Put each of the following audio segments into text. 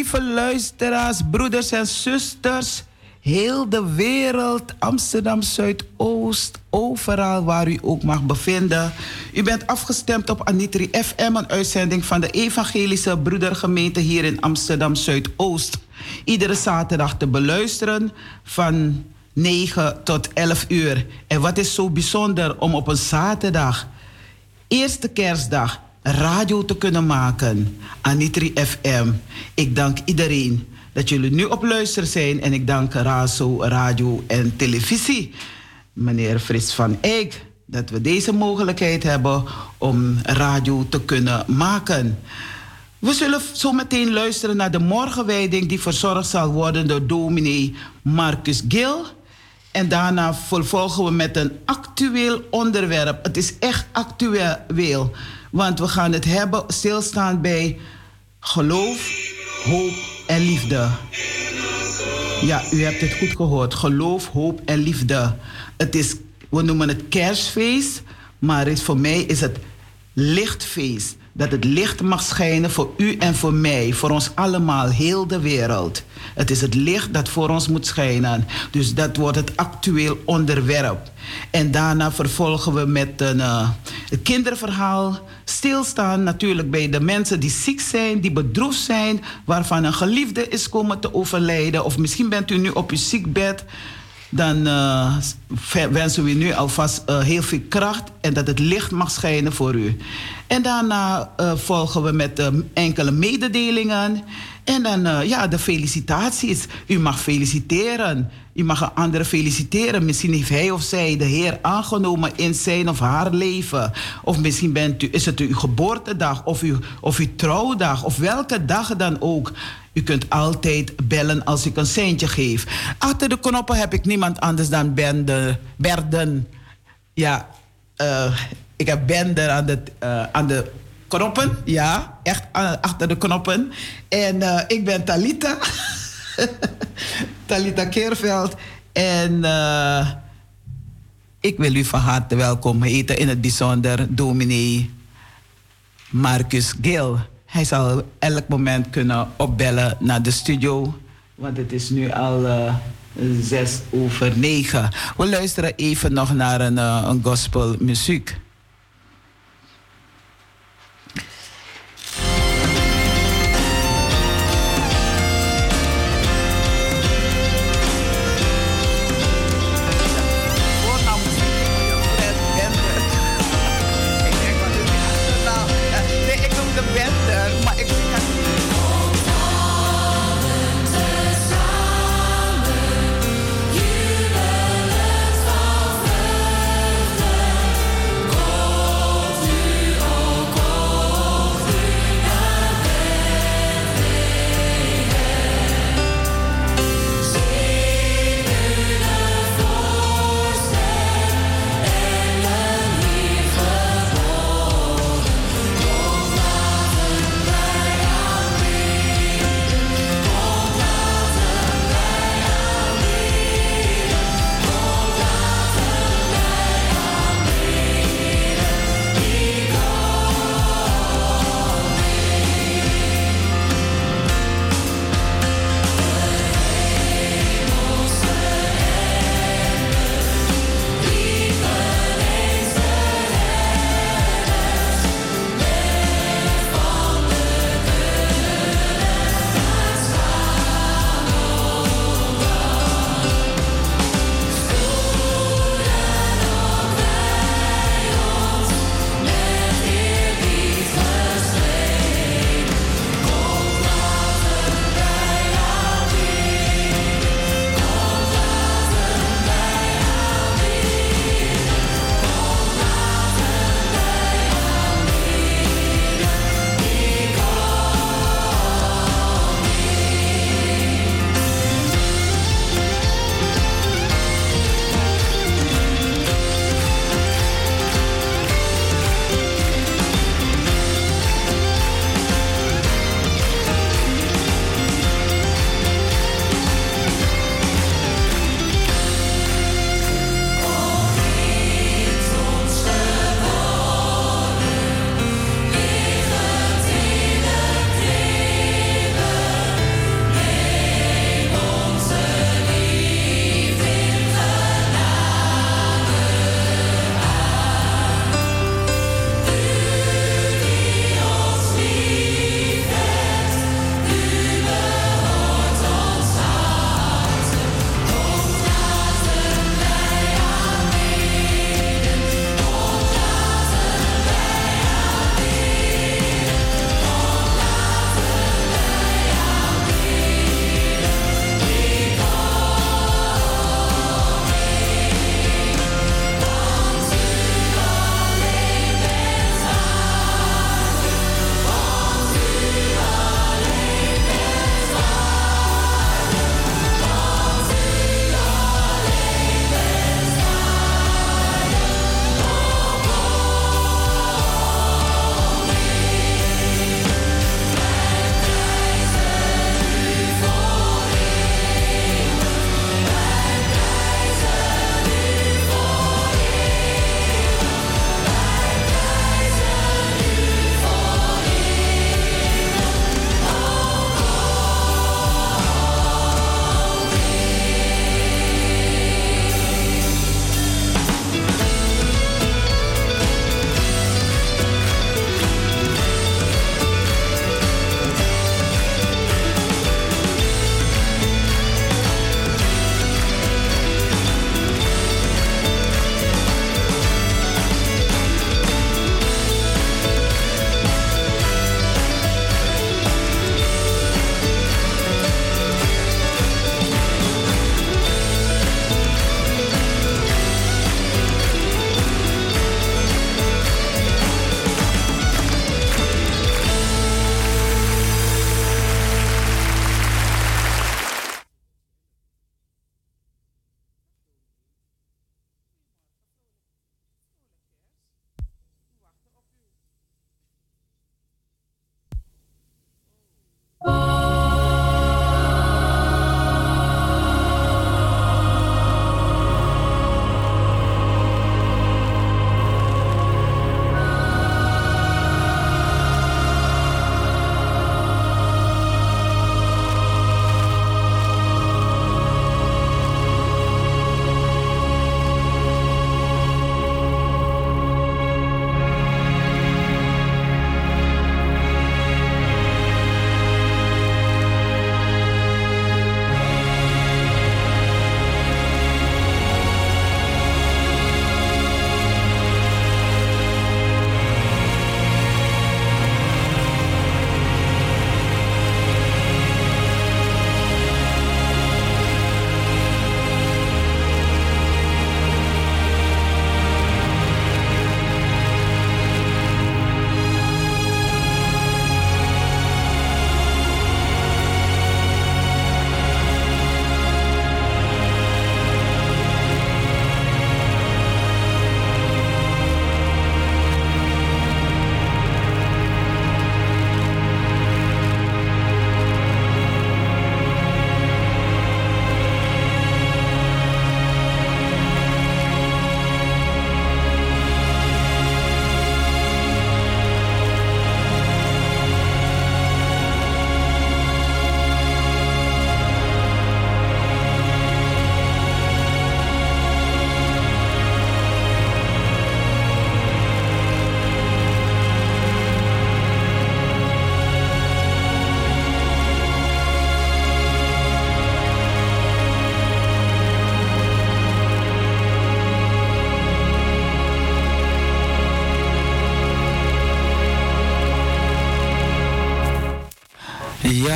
lieve luisteraars, broeders en zusters. Heel de wereld, Amsterdam Zuidoost, overal waar u ook mag bevinden. U bent afgestemd op Anitri FM, een uitzending van de Evangelische Broedergemeente hier in Amsterdam Zuidoost. Iedere zaterdag te beluisteren van 9 tot 11 uur. En wat is zo bijzonder om op een zaterdag, eerste kerstdag, radio te kunnen maken. Anitri FM. Ik dank iedereen dat jullie nu op luister zijn. En ik dank Razo, radio en televisie. Meneer Frits van Eyck, dat we deze mogelijkheid hebben om radio te kunnen maken. We zullen zo meteen luisteren naar de morgenwijding die verzorgd zal worden door dominee Marcus Gil. En daarna vervolgen we met een actueel onderwerp. Het is echt actueel. Want we gaan het hebben, stilstaan bij geloof, hoop en liefde. Ja, u hebt het goed gehoord. Geloof, hoop en liefde. Het is, we noemen het kerstfeest, maar voor mij is het lichtfeest. dat het licht mag schijnen voor u en voor mij, voor ons allemaal, heel de wereld. Het is het licht dat voor ons moet schijnen. Dus dat wordt het actueel onderwerp. En daarna vervolgen we met een uh, kinderverhaal. Stilstaan natuurlijk bij de mensen die ziek zijn, die bedroefd zijn, waarvan een geliefde is komen te overlijden. Of misschien bent u nu op uw ziekbed dan uh, wensen we nu alvast uh, heel veel kracht en dat het licht mag schijnen voor u. En daarna volgen we met enkele mededelingen. En dan ja, de felicitaties. U mag feliciteren. U mag een andere feliciteren. Misschien heeft hij of zij de Heer aangenomen in zijn of haar leven. Of misschien bent u, is het uw geboortedag of uw, of uw trouwdag. Of welke dag dan ook. U kunt altijd bellen als ik een seintje geef. Achter de knoppen heb ik niemand anders dan Bende, Berden. Ja, uh, ik heb Bender aan de, uh, aan de knoppen. Ja, echt achter de knoppen. En uh, ik ben Talita. Talita Keerveld. En ik wil u van harte welkom heten. In het bijzonder dominee Marcus Gil. Hij zal elk moment kunnen opbellen naar de studio. Want het is nu al uh, zes over negen. We luisteren even nog naar een, uh, een gospel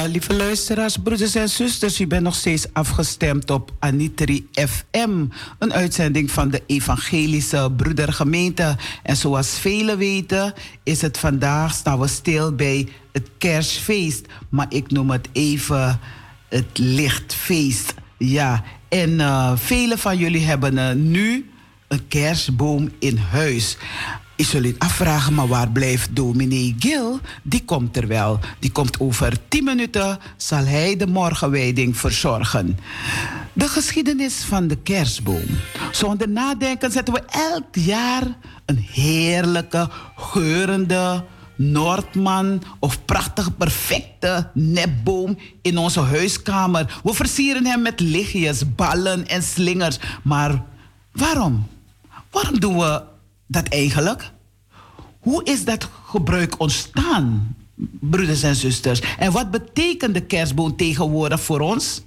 Ja, lieve luisteraars, broeders en zusters, u bent nog steeds afgestemd op Anitri FM, een uitzending van de Evangelische Broedergemeente. En zoals velen weten, is het vandaag, staan we stil bij het kerstfeest, maar ik noem het even het lichtfeest. Ja, en uh, velen van jullie hebben uh, nu een kerstboom in huis. Je zult afvragen, maar waar blijft dominee Gil? Die komt er wel. Die komt over tien minuten, zal hij de morgenwijding verzorgen. De geschiedenis van de kerstboom. Zonder nadenken zetten we elk jaar een heerlijke, geurende Noordman of prachtige, perfecte nepboom in onze huiskamer. We versieren hem met lichtjes, ballen en slingers. Maar waarom? Waarom doen we dat eigenlijk? Hoe is dat gebruik ontstaan, broeders en zusters? En wat betekent de kerstboom tegenwoordig voor ons?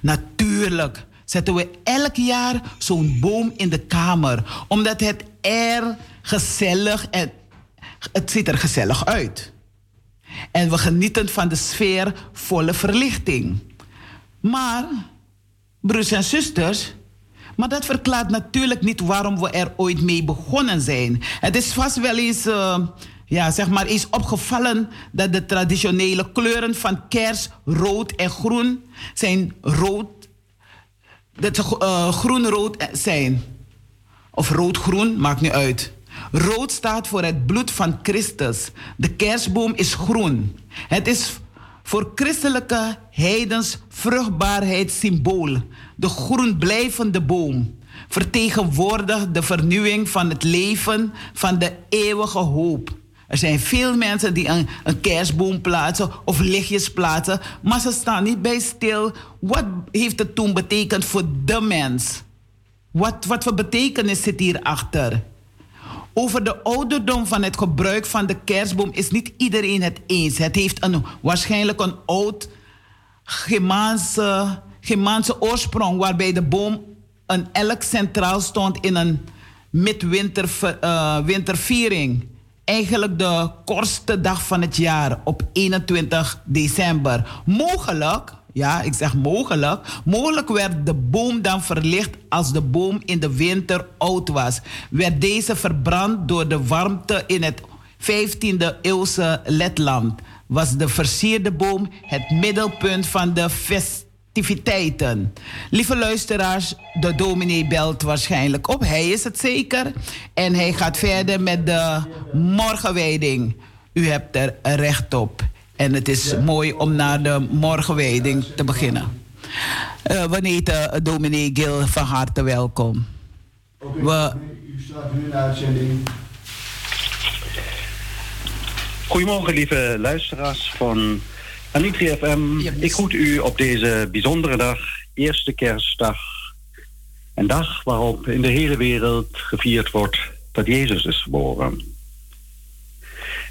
Natuurlijk zetten we elk jaar zo'n boom in de kamer, omdat het er gezellig en het ziet er gezellig uit. En we genieten van de sfeer volle verlichting. Maar, broers en zusters, maar dat verklaart natuurlijk niet waarom we er ooit mee begonnen zijn. Het is vast wel eens, uh, ja, zeg maar, eens opgevallen dat de traditionele kleuren van kers, rood en groen, zijn rood, dat ze uh, groen-rood zijn. Of rood-groen, maakt niet uit. Rood staat voor het bloed van Christus. De kerstboom is groen. Het is voor christelijke heidens vruchtbaarheidssymbool. De groen blijvende boom vertegenwoordigt de vernieuwing van het leven, van de eeuwige hoop. Er zijn veel mensen die een, kerstboom plaatsen of lichtjes plaatsen, maar ze staan niet bij stil. Wat heeft het toen betekend voor de mens? Wat, wat voor betekenis zit hierachter? Over de ouderdom van het gebruik van de kerstboom is niet iedereen het eens. Het heeft een, waarschijnlijk een oud Gemaanse, oorsprong, waarbij de boom een elk centraal stond in een midwinterviering. Uh, Eigenlijk de kortste dag van het jaar op 21 december. Mogelijk ja, ik zeg mogelijk. Mogelijk werd de boom dan verlicht als de boom in de winter oud was. Werd deze verbrand door de warmte in het 15e eeuwse Letland. Was de versierde boom het middelpunt van de festiviteiten. Lieve luisteraars, de dominee belt waarschijnlijk op. Hij is het zeker. En hij gaat verder met de morgenwijding. U hebt er recht op. En het is mooi om naar de morgenwijding te beginnen. Uh, we heten dominee Gil van harte welkom. Okay, we... U staat nu in de uitzending. Goedemorgen, lieve luisteraars van Anitri FM. Ik groet u op deze bijzondere dag, eerste kerstdag. Een dag waarop in de hele wereld gevierd wordt dat Jezus is geboren.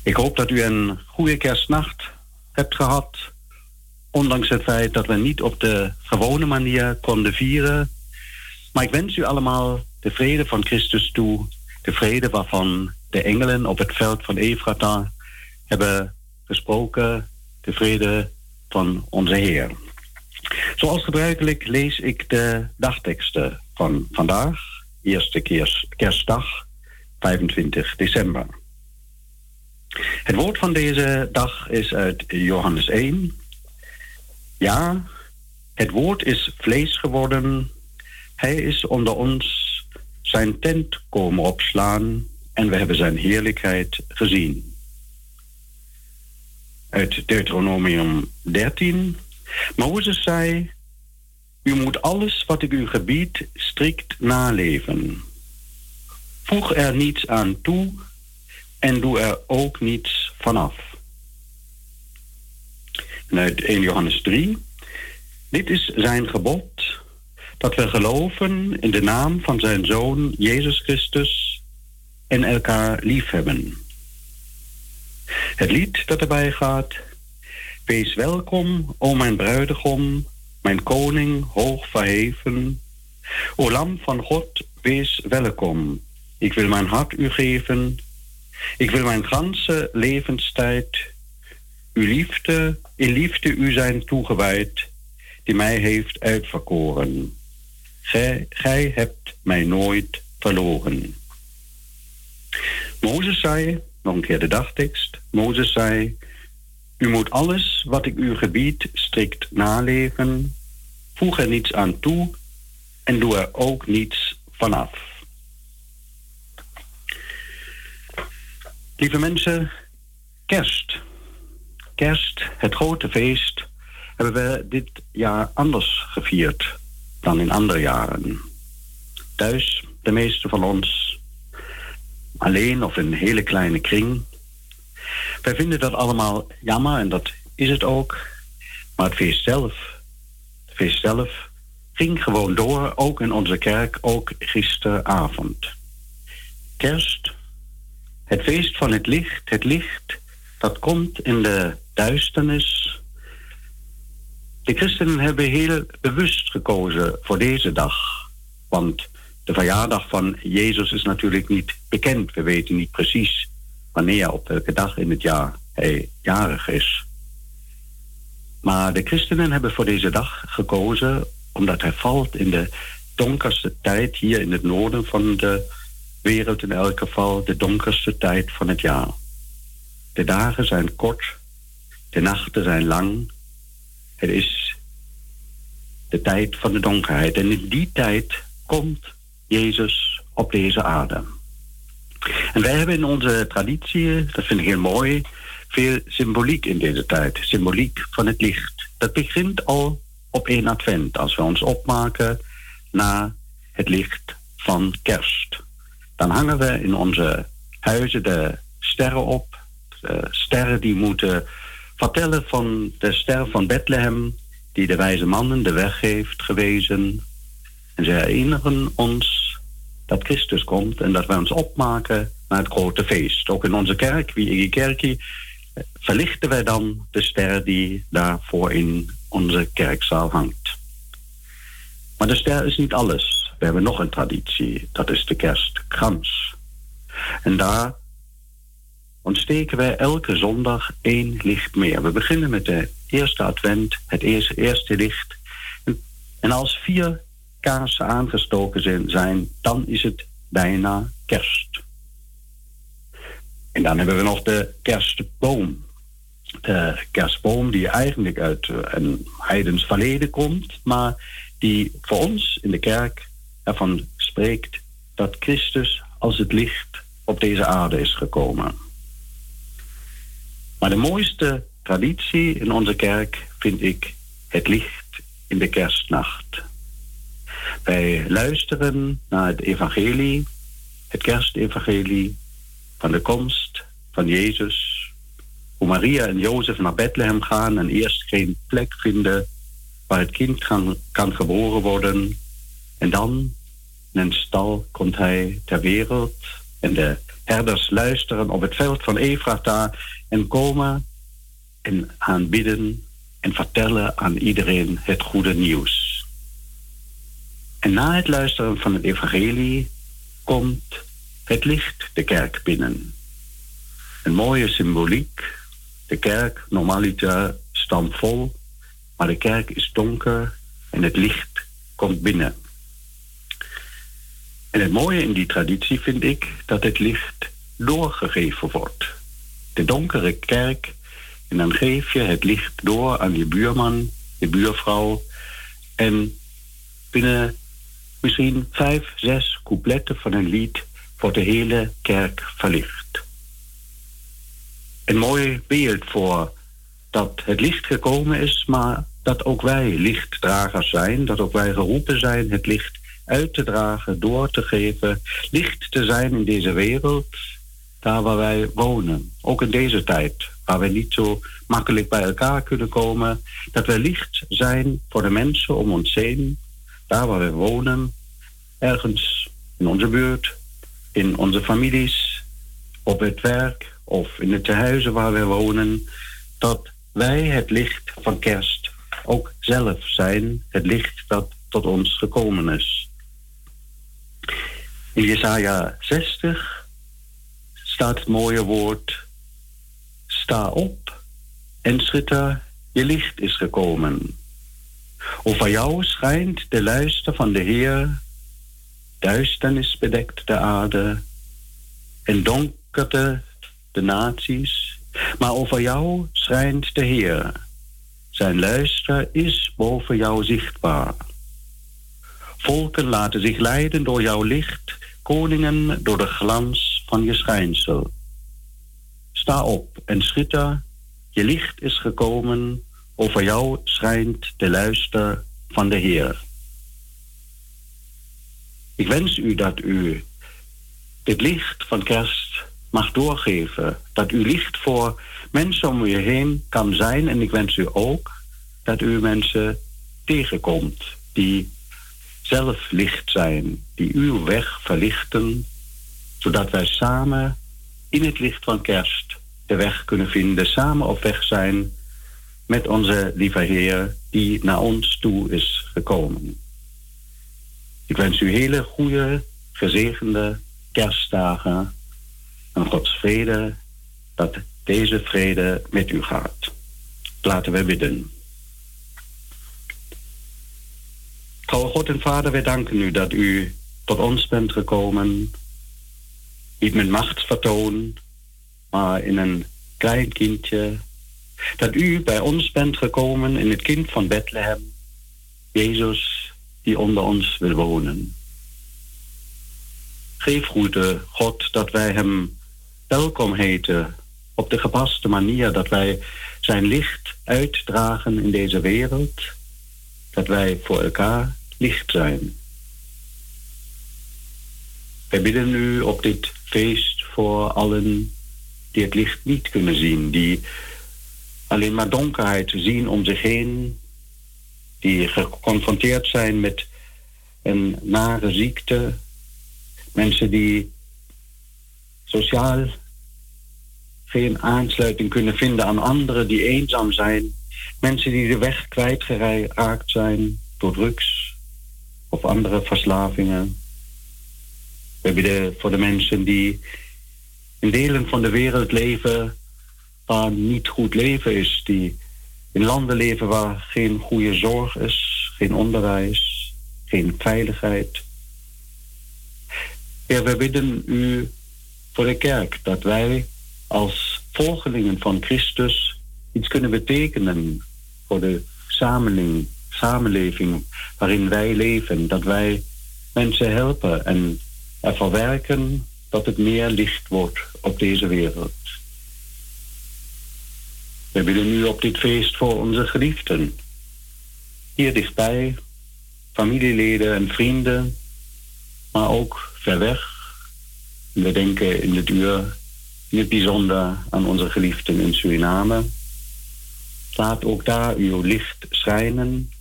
Ik hoop dat u een goede kerstnacht hebt gehad. Ondanks het feit dat we niet op de gewone manier konden vieren. Maar ik wens u allemaal de vrede van Christus toe. De vrede waarvan de engelen op het veld van Efrata hebben gesproken. De vrede van onze Heer. Zoals gebruikelijk lees ik de dagteksten van vandaag, eerste kerstdag, 25 december. Het woord van deze dag is uit Johannes 1. Ja, het woord is vlees geworden. Hij is onder ons zijn tent komen opslaan en we hebben zijn heerlijkheid gezien. Uit Deuteronomium 13. Mozes zei, u moet alles wat ik u gebied strikt naleven. Voeg er niets aan toe en doe er ook niets vanaf. En uit 1 Johannes 3. Dit is zijn gebod, dat we geloven in de naam van zijn Zoon Jezus Christus en elkaar liefhebben. Het lied dat erbij gaat. Wees welkom, o mijn bruidegom, mijn koning hoog verheven. O lam van God, wees welkom. Ik wil mijn hart u geven ik wil mijn ganse levenstijd uw liefde, in liefde u zijn toegewijd, die mij heeft uitverkoren. Gij, gij hebt mij nooit verloren. Mozes zei, nog een keer de dagtekst, Mozes zei, u moet alles wat ik u gebied strikt naleven, voeg er niets aan toe en doe er ook niets vanaf. Lieve mensen, kerst. Kerst, het grote feest, hebben we dit jaar anders gevierd dan in andere jaren. Thuis, de meeste van ons, alleen of in een hele kleine kring. Wij vinden dat allemaal jammer en dat is het ook. Maar het feest zelf, het feest zelf ging gewoon door, ook in onze kerk, ook gisteravond. Kerst, het feest van het licht, het licht dat komt in de duisternis. De christenen hebben heel bewust gekozen voor deze dag. Want de verjaardag van Jezus is natuurlijk niet bekend. We weten niet precies wanneer, op welke dag in het jaar hij jarig is. Maar de christenen hebben voor deze dag gekozen omdat hij valt in de donkerste tijd hier in het noorden van de wereld in elk geval, de donkerste tijd van het jaar. De dagen zijn kort, de nachten zijn lang. Het is de tijd van de donkerheid. En in die tijd komt Jezus op deze aarde. En wij hebben in onze traditie, dat vind ik heel mooi, veel symboliek in deze tijd. Symboliek van het licht. Dat begint al op één advent, als we ons opmaken naar het licht van kerst. Dan hangen we in onze huizen de sterren op. De sterren die moeten vertellen van de ster van Bethlehem, die de wijze mannen de weg heeft gewezen. En ze herinneren ons dat Christus komt en dat we ons opmaken naar het grote feest. Ook in onze kerk, wie in kerkie, verlichten wij dan de ster die daarvoor in onze kerkzaal hangt. Maar de ster is niet alles. We hebben nog een traditie, dat is de kerstkrans. En daar ontsteken wij elke zondag één licht meer. We beginnen met de eerste advent, het eerste, eerste licht. En als vier kaarsen aangestoken zijn, dan is het bijna kerst. En dan hebben we nog de kerstboom. De kerstboom die eigenlijk uit een heidens verleden komt, maar die voor ons in de kerk ervan spreekt dat Christus als het licht op deze aarde is gekomen. Maar de mooiste traditie in onze kerk vind ik het licht in de kerstnacht. Wij luisteren naar het evangelie, het kerstevangelie van de komst van Jezus. Hoe Maria en Jozef naar Bethlehem gaan en eerst geen plek vinden waar het kind kan, kan geboren worden. En dan in een stal komt hij ter wereld en de herders luisteren op het veld van Efrata en komen en aanbidden en vertellen aan iedereen het goede nieuws. En na het luisteren van het evangelie komt het licht de kerk binnen. Een mooie symboliek. De kerk normaliter vol, maar de kerk is donker en het licht komt binnen. En het mooie in die traditie vind ik dat het licht doorgegeven wordt. De donkere kerk, en dan geef je het licht door aan je buurman, je buurvrouw. En binnen misschien vijf, zes coupletten van een lied wordt de hele kerk verlicht. Een mooi beeld voor dat het licht gekomen is, maar dat ook wij lichtdragers zijn, dat ook wij geroepen zijn het licht uit te dragen, door te geven, licht te zijn in deze wereld, daar waar wij wonen. Ook in deze tijd, waar we niet zo makkelijk bij elkaar kunnen komen, dat we licht zijn voor de mensen om ons heen, daar waar we wonen, ergens in onze buurt, in onze families, op het werk of in de tehuizen waar we wonen, dat wij het licht van kerst ook zelf zijn, het licht dat tot ons gekomen is. In Jesaja 60 staat het mooie woord: Sta op, en schitter, je licht is gekomen. Over jou schijnt de luister van de Heer. Duisternis bedekt de aarde en donkerte de naties. Maar over jou schijnt de Heer. Zijn luister is boven jou zichtbaar. Volken laten zich leiden door jouw licht, koningen door de glans van je schijnsel. Sta op en schitter, je licht is gekomen, over jou schijnt de luister van de Heer. Ik wens u dat u dit licht van kerst mag doorgeven. Dat u licht voor mensen om u heen kan zijn. En ik wens u ook dat u mensen tegenkomt die zelf licht zijn, die uw weg verlichten, zodat wij samen in het licht van kerst de weg kunnen vinden, samen op weg zijn met onze lieve Heer die naar ons toe is gekomen. Ik wens u hele goede, gezegende kerstdagen en Gods vrede, dat deze vrede met u gaat. Laten we bidden. Trouwe God en Vader, wij danken u dat u tot ons bent gekomen. Niet met machtsvertoon, maar in een klein kindje. Dat u bij ons bent gekomen in het kind van Bethlehem. Jezus die onder ons wil wonen. Geef goede God dat wij hem welkom heten op de gepaste manier, dat wij zijn licht uitdragen in deze wereld, dat wij voor elkaar licht zijn. Wij bidden u op dit feest voor allen die het licht niet kunnen zien, die alleen maar donkerheid zien om zich heen, die geconfronteerd zijn met een nare ziekte, mensen die sociaal geen aansluiting kunnen vinden aan anderen, die eenzaam zijn, mensen die de weg kwijtgeraakt zijn door drugs of andere verslavingen. We bidden voor de mensen die in delen van de wereld leven waar niet goed leven is, die in landen leven waar geen goede zorg is, geen onderwijs, geen veiligheid. Heer, we bidden u voor de kerk dat wij als volgelingen van Christus iets kunnen betekenen voor de samenleving, samenleving waarin wij leven. Dat wij mensen helpen en ervoor werken dat het meer licht wordt op deze wereld. We willen nu op dit feest voor onze geliefden. Hier dichtbij, familieleden en vrienden, maar ook ver weg. We denken in dit uur in het bijzonder aan onze geliefden in Suriname. Laat ook daar uw licht schijnen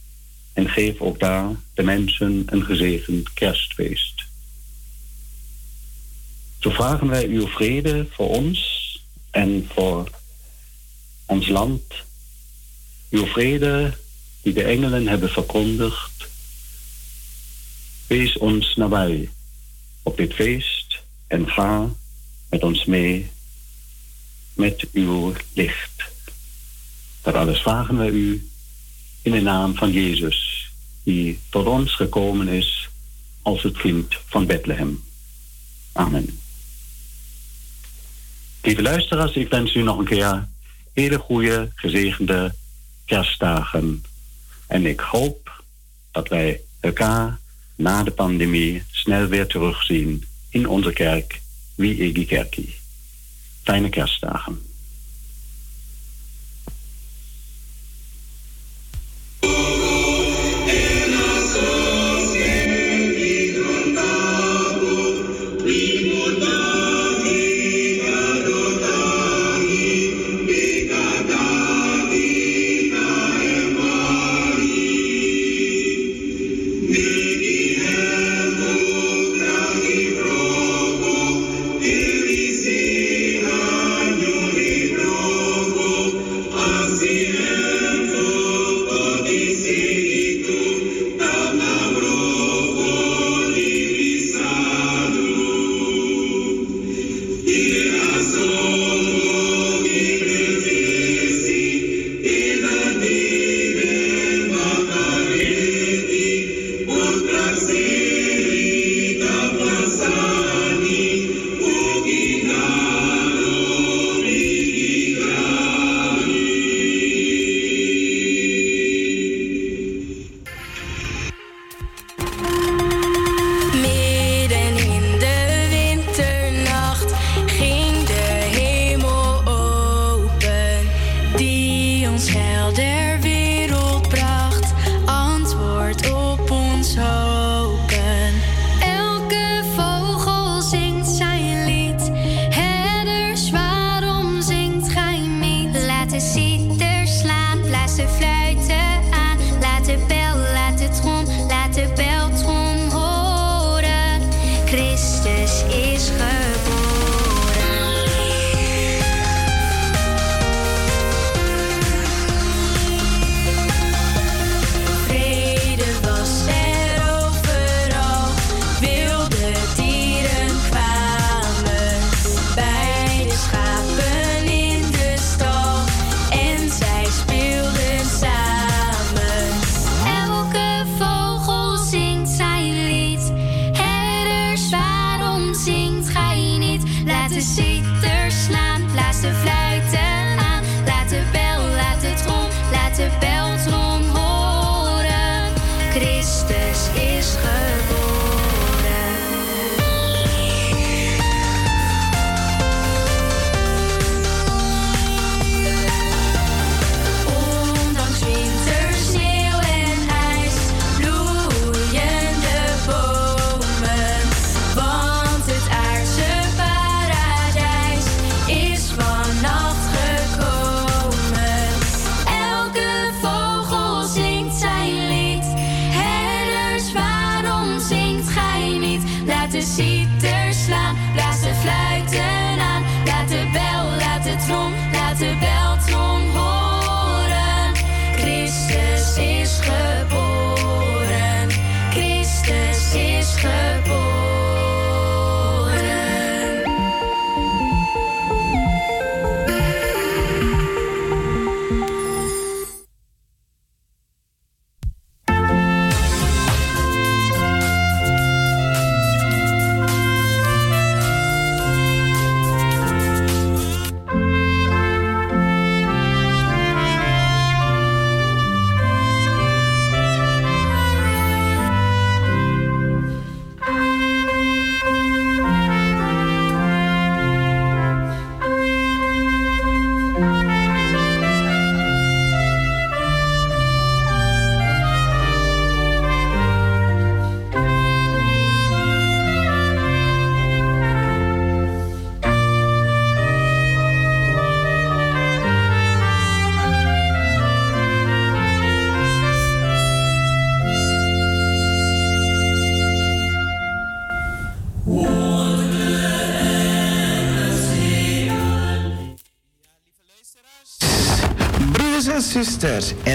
en geef ook daar de mensen een gezegend kerstfeest. Zo vragen wij uw vrede voor ons en voor ons land. Uw vrede die de engelen hebben verkondigd. Wees ons nabij op dit feest en ga met ons mee met uw licht. Dat alles vragen wij u in de naam van Jezus, die tot ons gekomen is als het kind van Bethlehem. Amen. Lieve luisteraars, ik wens u nog een keer hele goede, gezegende kerstdagen. En ik hoop dat wij elkaar na de pandemie snel weer terugzien in onze kerk, Wie Egi Kerkie. Fijne kerstdagen.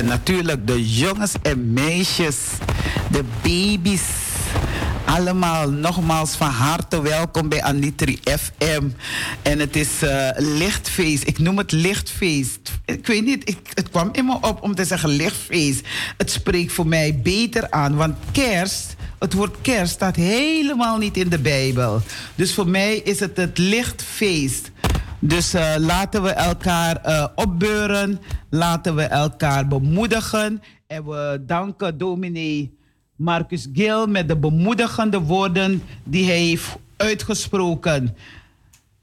En natuurlijk de jongens en meisjes, de baby's. Allemaal nogmaals van harte welkom bij Anitri FM. En het is uh, lichtfeest. Ik noem het lichtfeest. Ik weet niet, het kwam in me op om te zeggen lichtfeest. Het spreekt voor mij beter aan, want kerst, het woord kerst staat helemaal niet in de Bijbel. Dus voor mij is het het lichtfeest. Dus uh, laten we elkaar uh, opbeuren. Laten we elkaar bemoedigen. En we danken dominee Marcus Gil met de bemoedigende woorden die hij heeft uitgesproken.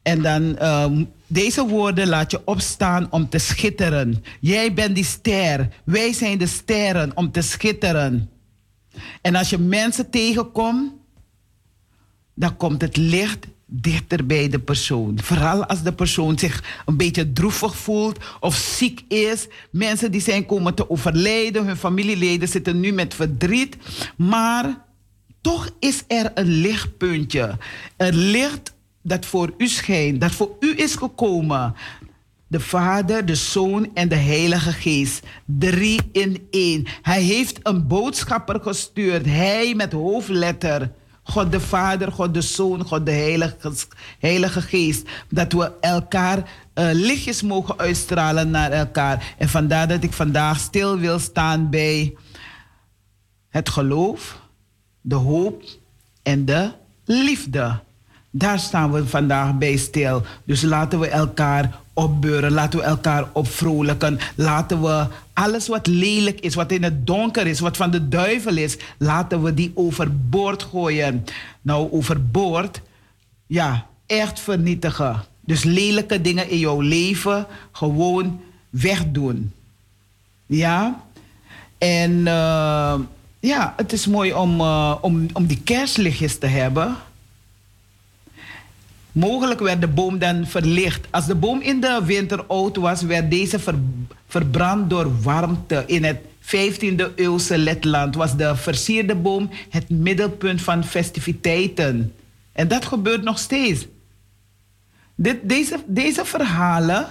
En dan uh, deze woorden laat je opstaan om te schitteren. Jij bent die ster. Wij zijn de sterren om te schitteren. En als je mensen tegenkomt, dan komt het licht dichter bij de persoon. Vooral als de persoon zich een beetje droevig voelt of ziek is. Mensen die zijn komen te overlijden, hun familieleden zitten nu met verdriet. Maar toch is er een lichtpuntje. Een licht dat voor u schijnt, dat voor u is gekomen. De Vader, de Zoon en de Heilige Geest. Drie in één. Hij heeft een boodschapper gestuurd. Hij met hoofdletter. God de Vader, God de Zoon, God de Heilige, Heilige Geest. Dat we elkaar uh, lichtjes mogen uitstralen naar elkaar. En vandaar dat ik vandaag stil wil staan bij het geloof, de hoop en de liefde. Daar staan we vandaag bij stil. Dus laten we elkaar opbeuren. Laten we elkaar opvrolijken. Laten we alles wat lelijk is, wat in het donker is, wat van de duivel is, laten we die overboord gooien. Nou, overboord, ja, echt vernietigen. Dus lelijke dingen in jouw leven gewoon wegdoen. Ja? En uh, ja, het is mooi om, uh, om, om die kerstlichtjes te hebben. Mogelijk werd de boom dan verlicht. Als de boom in de winter oud was, werd deze verbrand door warmte. In het 15e eeuwse Letland was de versierde boom het middelpunt van festiviteiten. En dat gebeurt nog steeds. Dit, deze, deze verhalen,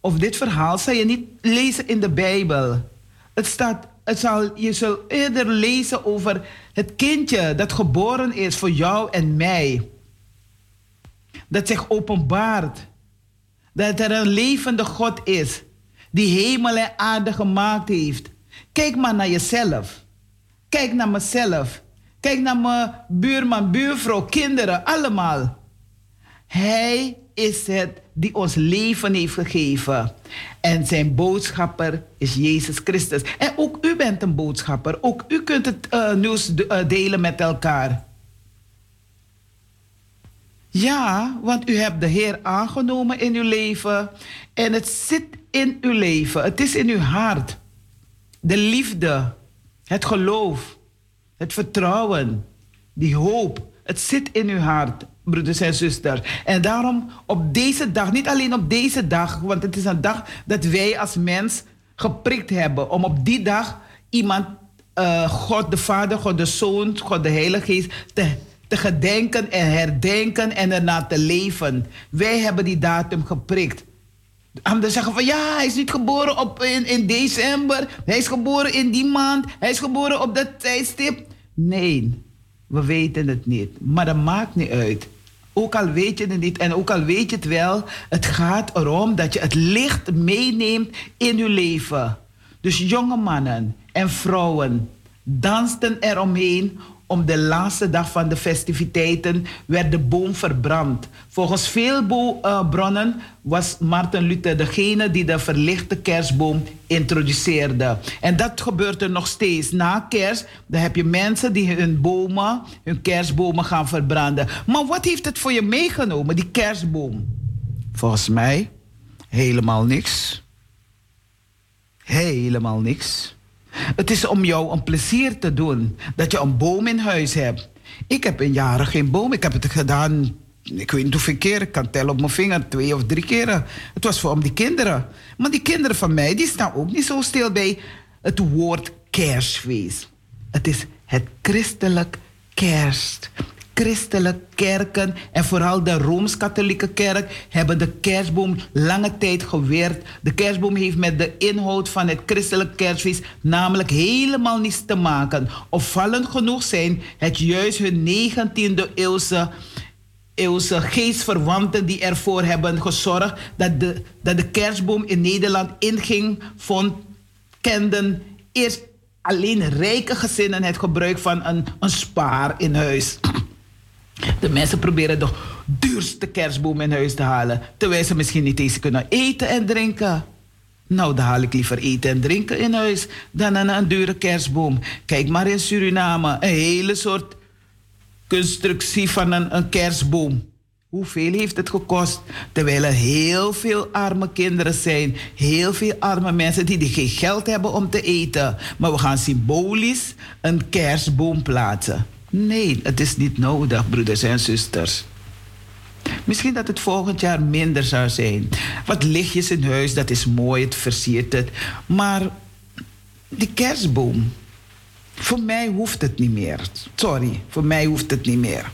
of dit verhaal, zal je niet lezen in de Bijbel. Het staat, het zal, je zult eerder lezen over het kindje dat geboren is voor jou en mij dat zich openbaart. Dat er een levende God is die hemel en aarde gemaakt heeft. Kijk maar naar jezelf. Kijk naar mezelf. Kijk naar mijn buurman, buurvrouw, kinderen, allemaal. Hij is het die ons leven heeft gegeven. En zijn boodschapper is Jezus Christus. En ook u bent een boodschapper. Ook u kunt het uh, nieuws uh, delen met elkaar. Ja, want u hebt de Heer aangenomen in uw leven. En het zit in uw leven. Het is in uw hart. De liefde, het geloof, het vertrouwen, die hoop. Het zit in uw hart, broeders en zusters. En daarom op deze dag, niet alleen op deze dag, want het is een dag dat wij als mens geprikt hebben. Om op die dag iemand, uh, God de Vader, God de Zoon, God de Heilige Geest, te, te gedenken en herdenken en erna te leven. Wij hebben die datum geprikt. Anderen zeggen van ja, hij is niet geboren op, in, in december. Hij is geboren in die maand. Hij is geboren op dat tijdstip. Nee, we weten het niet. Maar dat maakt niet uit. Ook al weet je het niet en ook al weet je het wel, het gaat erom dat je het licht meeneemt in je leven. Dus jonge mannen en vrouwen dansten eromheen om de laatste dag van de festiviteiten werd de boom verbrand. Volgens veel uh, bronnen was Martin Luther degene die de verlichte kerstboom introduceerde. En dat gebeurt er nog steeds. Na kerst dan heb je mensen die hun bomen, hun kerstbomen gaan verbranden. Maar wat heeft het voor je meegenomen, die kerstboom? Volgens mij helemaal niks. Helemaal niks. Het is om jou een plezier te doen dat je een boom in huis hebt. Ik heb in jaren geen boom. Ik heb het gedaan, ik weet niet hoeveel keer. Ik kan tellen op mijn vinger, twee of drie keren. Het was voor om die kinderen. Maar die kinderen van mij, die staan ook niet zo stil bij het woord kerstfeest. Het is het christelijk kerst christelijke kerken en vooral de Rooms-Katholieke kerk hebben de kerstboom lange tijd geweerd. De kerstboom heeft met de inhoud van het christelijk kerstfeest namelijk helemaal niets te maken. Opvallend genoeg zijn het juist hun 19e eeuwse eeuwse geestverwanten die ervoor hebben gezorgd dat de, dat de kerstboom in Nederland inging, vond, kenden eerst alleen rijke gezinnen het gebruik van een, een spaar in huis. De mensen proberen de duurste kerstboom in huis te halen, terwijl ze misschien niet eens kunnen eten en drinken. Nou, dan haal ik liever eten en drinken in huis dan een, dure kerstboom. Kijk maar in Suriname, een hele soort constructie van een, een kerstboom. Hoeveel heeft het gekost? Terwijl er heel veel arme kinderen zijn, heel veel arme mensen die, die geen geld hebben om te eten. Maar we gaan symbolisch een kerstboom plaatsen. Nee, het is niet nodig, broeders en zusters. Misschien dat het volgend jaar minder zou zijn. Wat lichtjes in huis, dat is mooi, het versiert het. Maar die kerstboom, voor mij hoeft het niet meer. Sorry, voor mij hoeft het niet meer.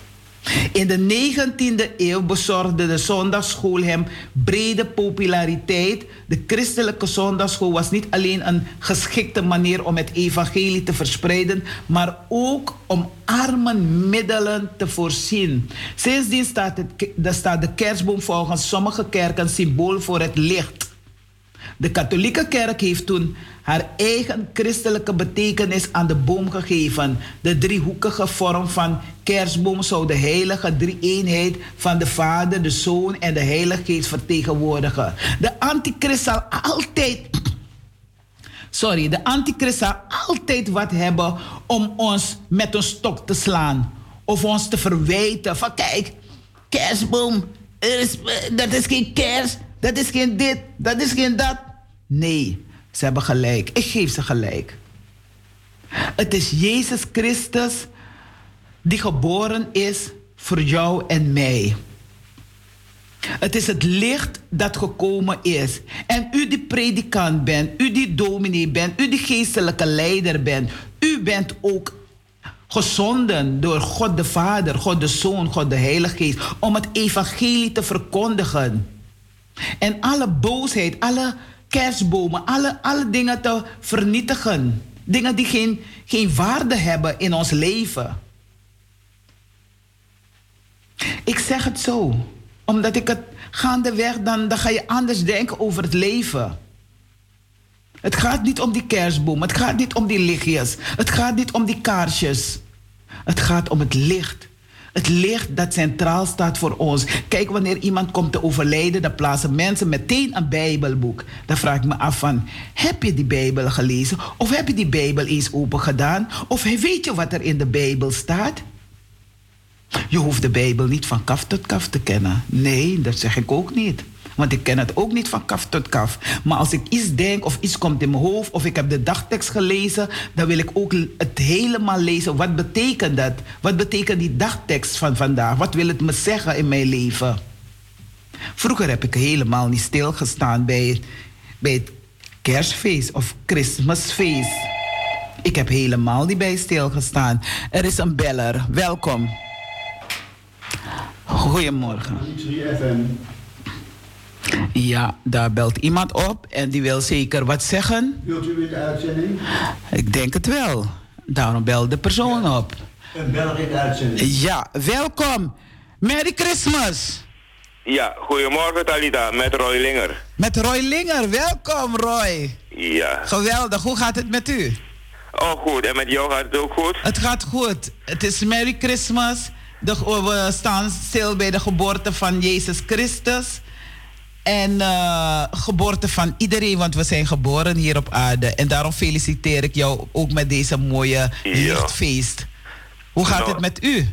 In de 19e eeuw bezorgde de zondagschool hem brede populariteit. De christelijke zondagschool was niet alleen een geschikte manier om het evangelie te verspreiden, maar ook om armen middelen te voorzien. Sindsdien staat, het, staat de kerstboom volgens sommige kerken symbool voor het licht. De katholieke kerk heeft toen haar eigen christelijke betekenis aan de boom gegeven. De driehoekige vorm van kerstboom zou de heilige drie-eenheid van de Vader, de Zoon en de Heilige Geest vertegenwoordigen. De antichrist zal altijd. Sorry, de antichrist zal altijd wat hebben om ons met een stok te slaan. Of ons te verwijten van kijk, kerstboom, er dat is geen kerst, dat is geen dit, dat is geen dat. Nee, ze hebben gelijk. Ik geef ze gelijk. Het is Jezus Christus die geboren is voor jou en mij. Het is het licht dat gekomen is. En u die predikant bent, u die dominee bent, u die geestelijke leider bent, u bent ook gezonden door God de Vader, God de Zoon, God de Heilige Geest, om het evangelie te verkondigen. En alle boosheid, alle kerstbomen, alle, alle dingen te vernietigen. Dingen die geen, geen waarde hebben in ons leven. Ik zeg het zo, omdat ik het gaandeweg, dan, dan ga je anders denken over het leven. Het gaat niet om die kerstboom, het gaat niet om die lichtjes, het gaat niet om die kaarsjes. Het gaat om het licht. Het licht dat centraal staat voor ons. Kijk, wanneer iemand komt te overlijden, dan plaatsen mensen meteen een Bijbelboek. Dan vraag ik me af van, heb je die Bijbel gelezen? Of heb je die Bijbel eens open gedaan? Of weet je wat er in de Bijbel staat? Je hoeft de Bijbel niet van kaf tot kaf te kennen. Nee, dat zeg ik ook niet. Want ik ken het ook niet van kaf tot kaf. Maar als ik iets denk of iets komt in mijn hoofd of ik heb de dagtekst gelezen, dan wil ik ook het helemaal lezen. Wat betekent dat? Wat betekent die dagtekst van vandaag? Wat wil het me zeggen in mijn leven? Vroeger heb ik helemaal niet stilgestaan bij, bij het kerstfeest of Christmasfeest. Ik heb helemaal niet bij stilgestaan. Er is een beller. Welkom. Goedemorgen. Ja, daar belt iemand op en die wil zeker wat zeggen. Wilt u in de uitzending? Ik denk het wel. Daarom belt de persoon op. Een beller in de uitzending. Ja, welkom. Merry Christmas. Ja, goedemorgen Talita, met Roy Linger. Met Roy Linger, welkom Roy. Ja. Geweldig, hoe gaat het met u? Oh goed, en met jou gaat het ook goed? Het gaat goed. Het is Merry Christmas. De, we staan stil bij de geboorte van Jezus Christus. En uh, geboorte van iedereen, want we zijn geboren hier op aarde. En daarom feliciteer ik jou ook met deze mooie lichtfeest. Hoe gaat nou, het met u?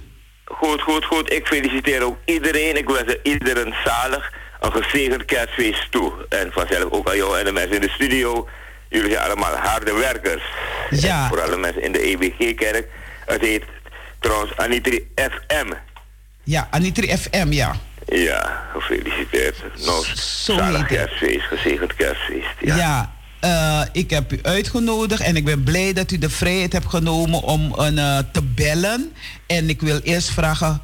Goed, goed, goed. Ik feliciteer ook iedereen. Ik wens iedereen zalig een gezegend kerstfeest toe. En vanzelf ook aan jou en de mensen in de studio. Jullie zijn allemaal harde werkers. Ja. En vooral de mensen in de EBG-kerk. Het heet trouwens Anitri FM. Ja, Anitri FM, ja. Ja, gefeliciteerd. Nou, zalig kerstfeest, gezegend kerstfeest. Ja, ja uh, ik heb u uitgenodigd en ik ben blij dat u de vrijheid hebt genomen om een, uh, te bellen. En ik wil eerst vragen,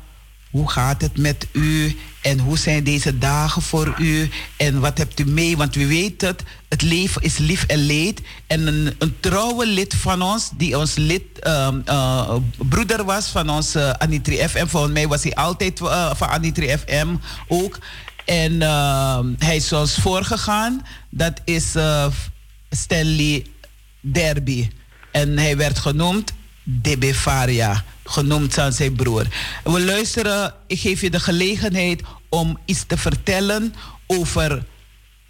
hoe gaat het met u? En hoe zijn deze dagen voor u? En wat hebt u mee? Want u weet het, het leven is lief en leed. En een, een trouwe lid van ons, die ons lid, uh, uh, broeder was van ons uh, Anitri FM. Volgens mij was hij altijd uh, van Anitri FM ook. En ehm, hij is ons voorgegaan. Dat is uh, Stanley Derby. En hij werd genoemd DB Faria genoemd aan zijn broer. We luisteren, ik geef je de gelegenheid om iets te vertellen over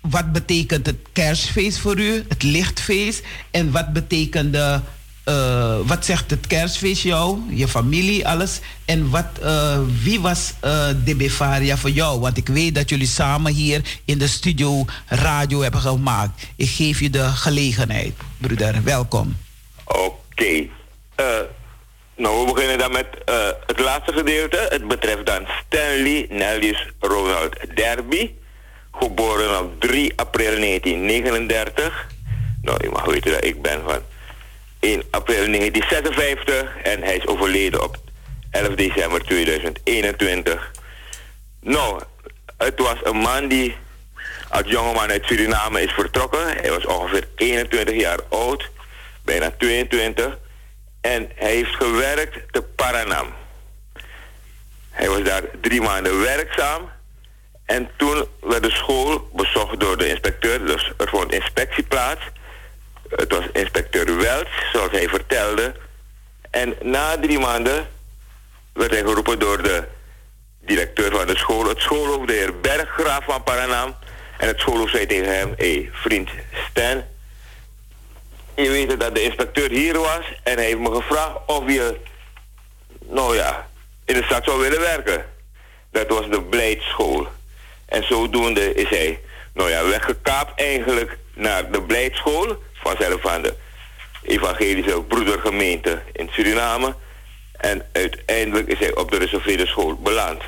wat betekent het kerstfeest voor u, het lichtfeest, en wat betekende, uh, wat zegt het kerstfeest jou, je familie, alles, en wat, uh, wie was uh, de Befaria voor jou? Want ik weet dat jullie samen hier in de studio radio hebben gemaakt. Ik geef je de gelegenheid, broeder. Welkom. Oké. Nou, we beginnen dan met uh, het laatste gedeelte. Het betreft dan Stanley Nellius Ronald Derby. Geboren op 3 april 1939. Nou, je mag weten dat ik ben van 1 april 1956. En hij is overleden op 11 december 2021. Nou, het was een man die als jongeman uit Suriname is vertrokken. Hij was ongeveer 21 jaar oud. Bijna 22 en hij heeft gewerkt te Paranam. Hij was daar drie maanden werkzaam. En toen werd de school bezocht door de inspecteur. Dus er vond inspectie plaats. Het was inspecteur Welts, zoals hij vertelde. En na drie maanden werd hij geroepen door de directeur van de school. Het schoolhoofd, de heer Berggraaf van Paranam. En het schoolhoofd zei tegen hem... Hé, vriend Stan, je weet dat de inspecteur hier was en hij heeft me gevraagd of je, nou ja, in de stad zou willen werken. Dat was de Blijdschool. En zodoende is hij, nou ja, weggekaapt eigenlijk naar de Blijdschool, vanzelf van de evangelische broedergemeente in Suriname. En uiteindelijk is hij op de reserveerde school beland.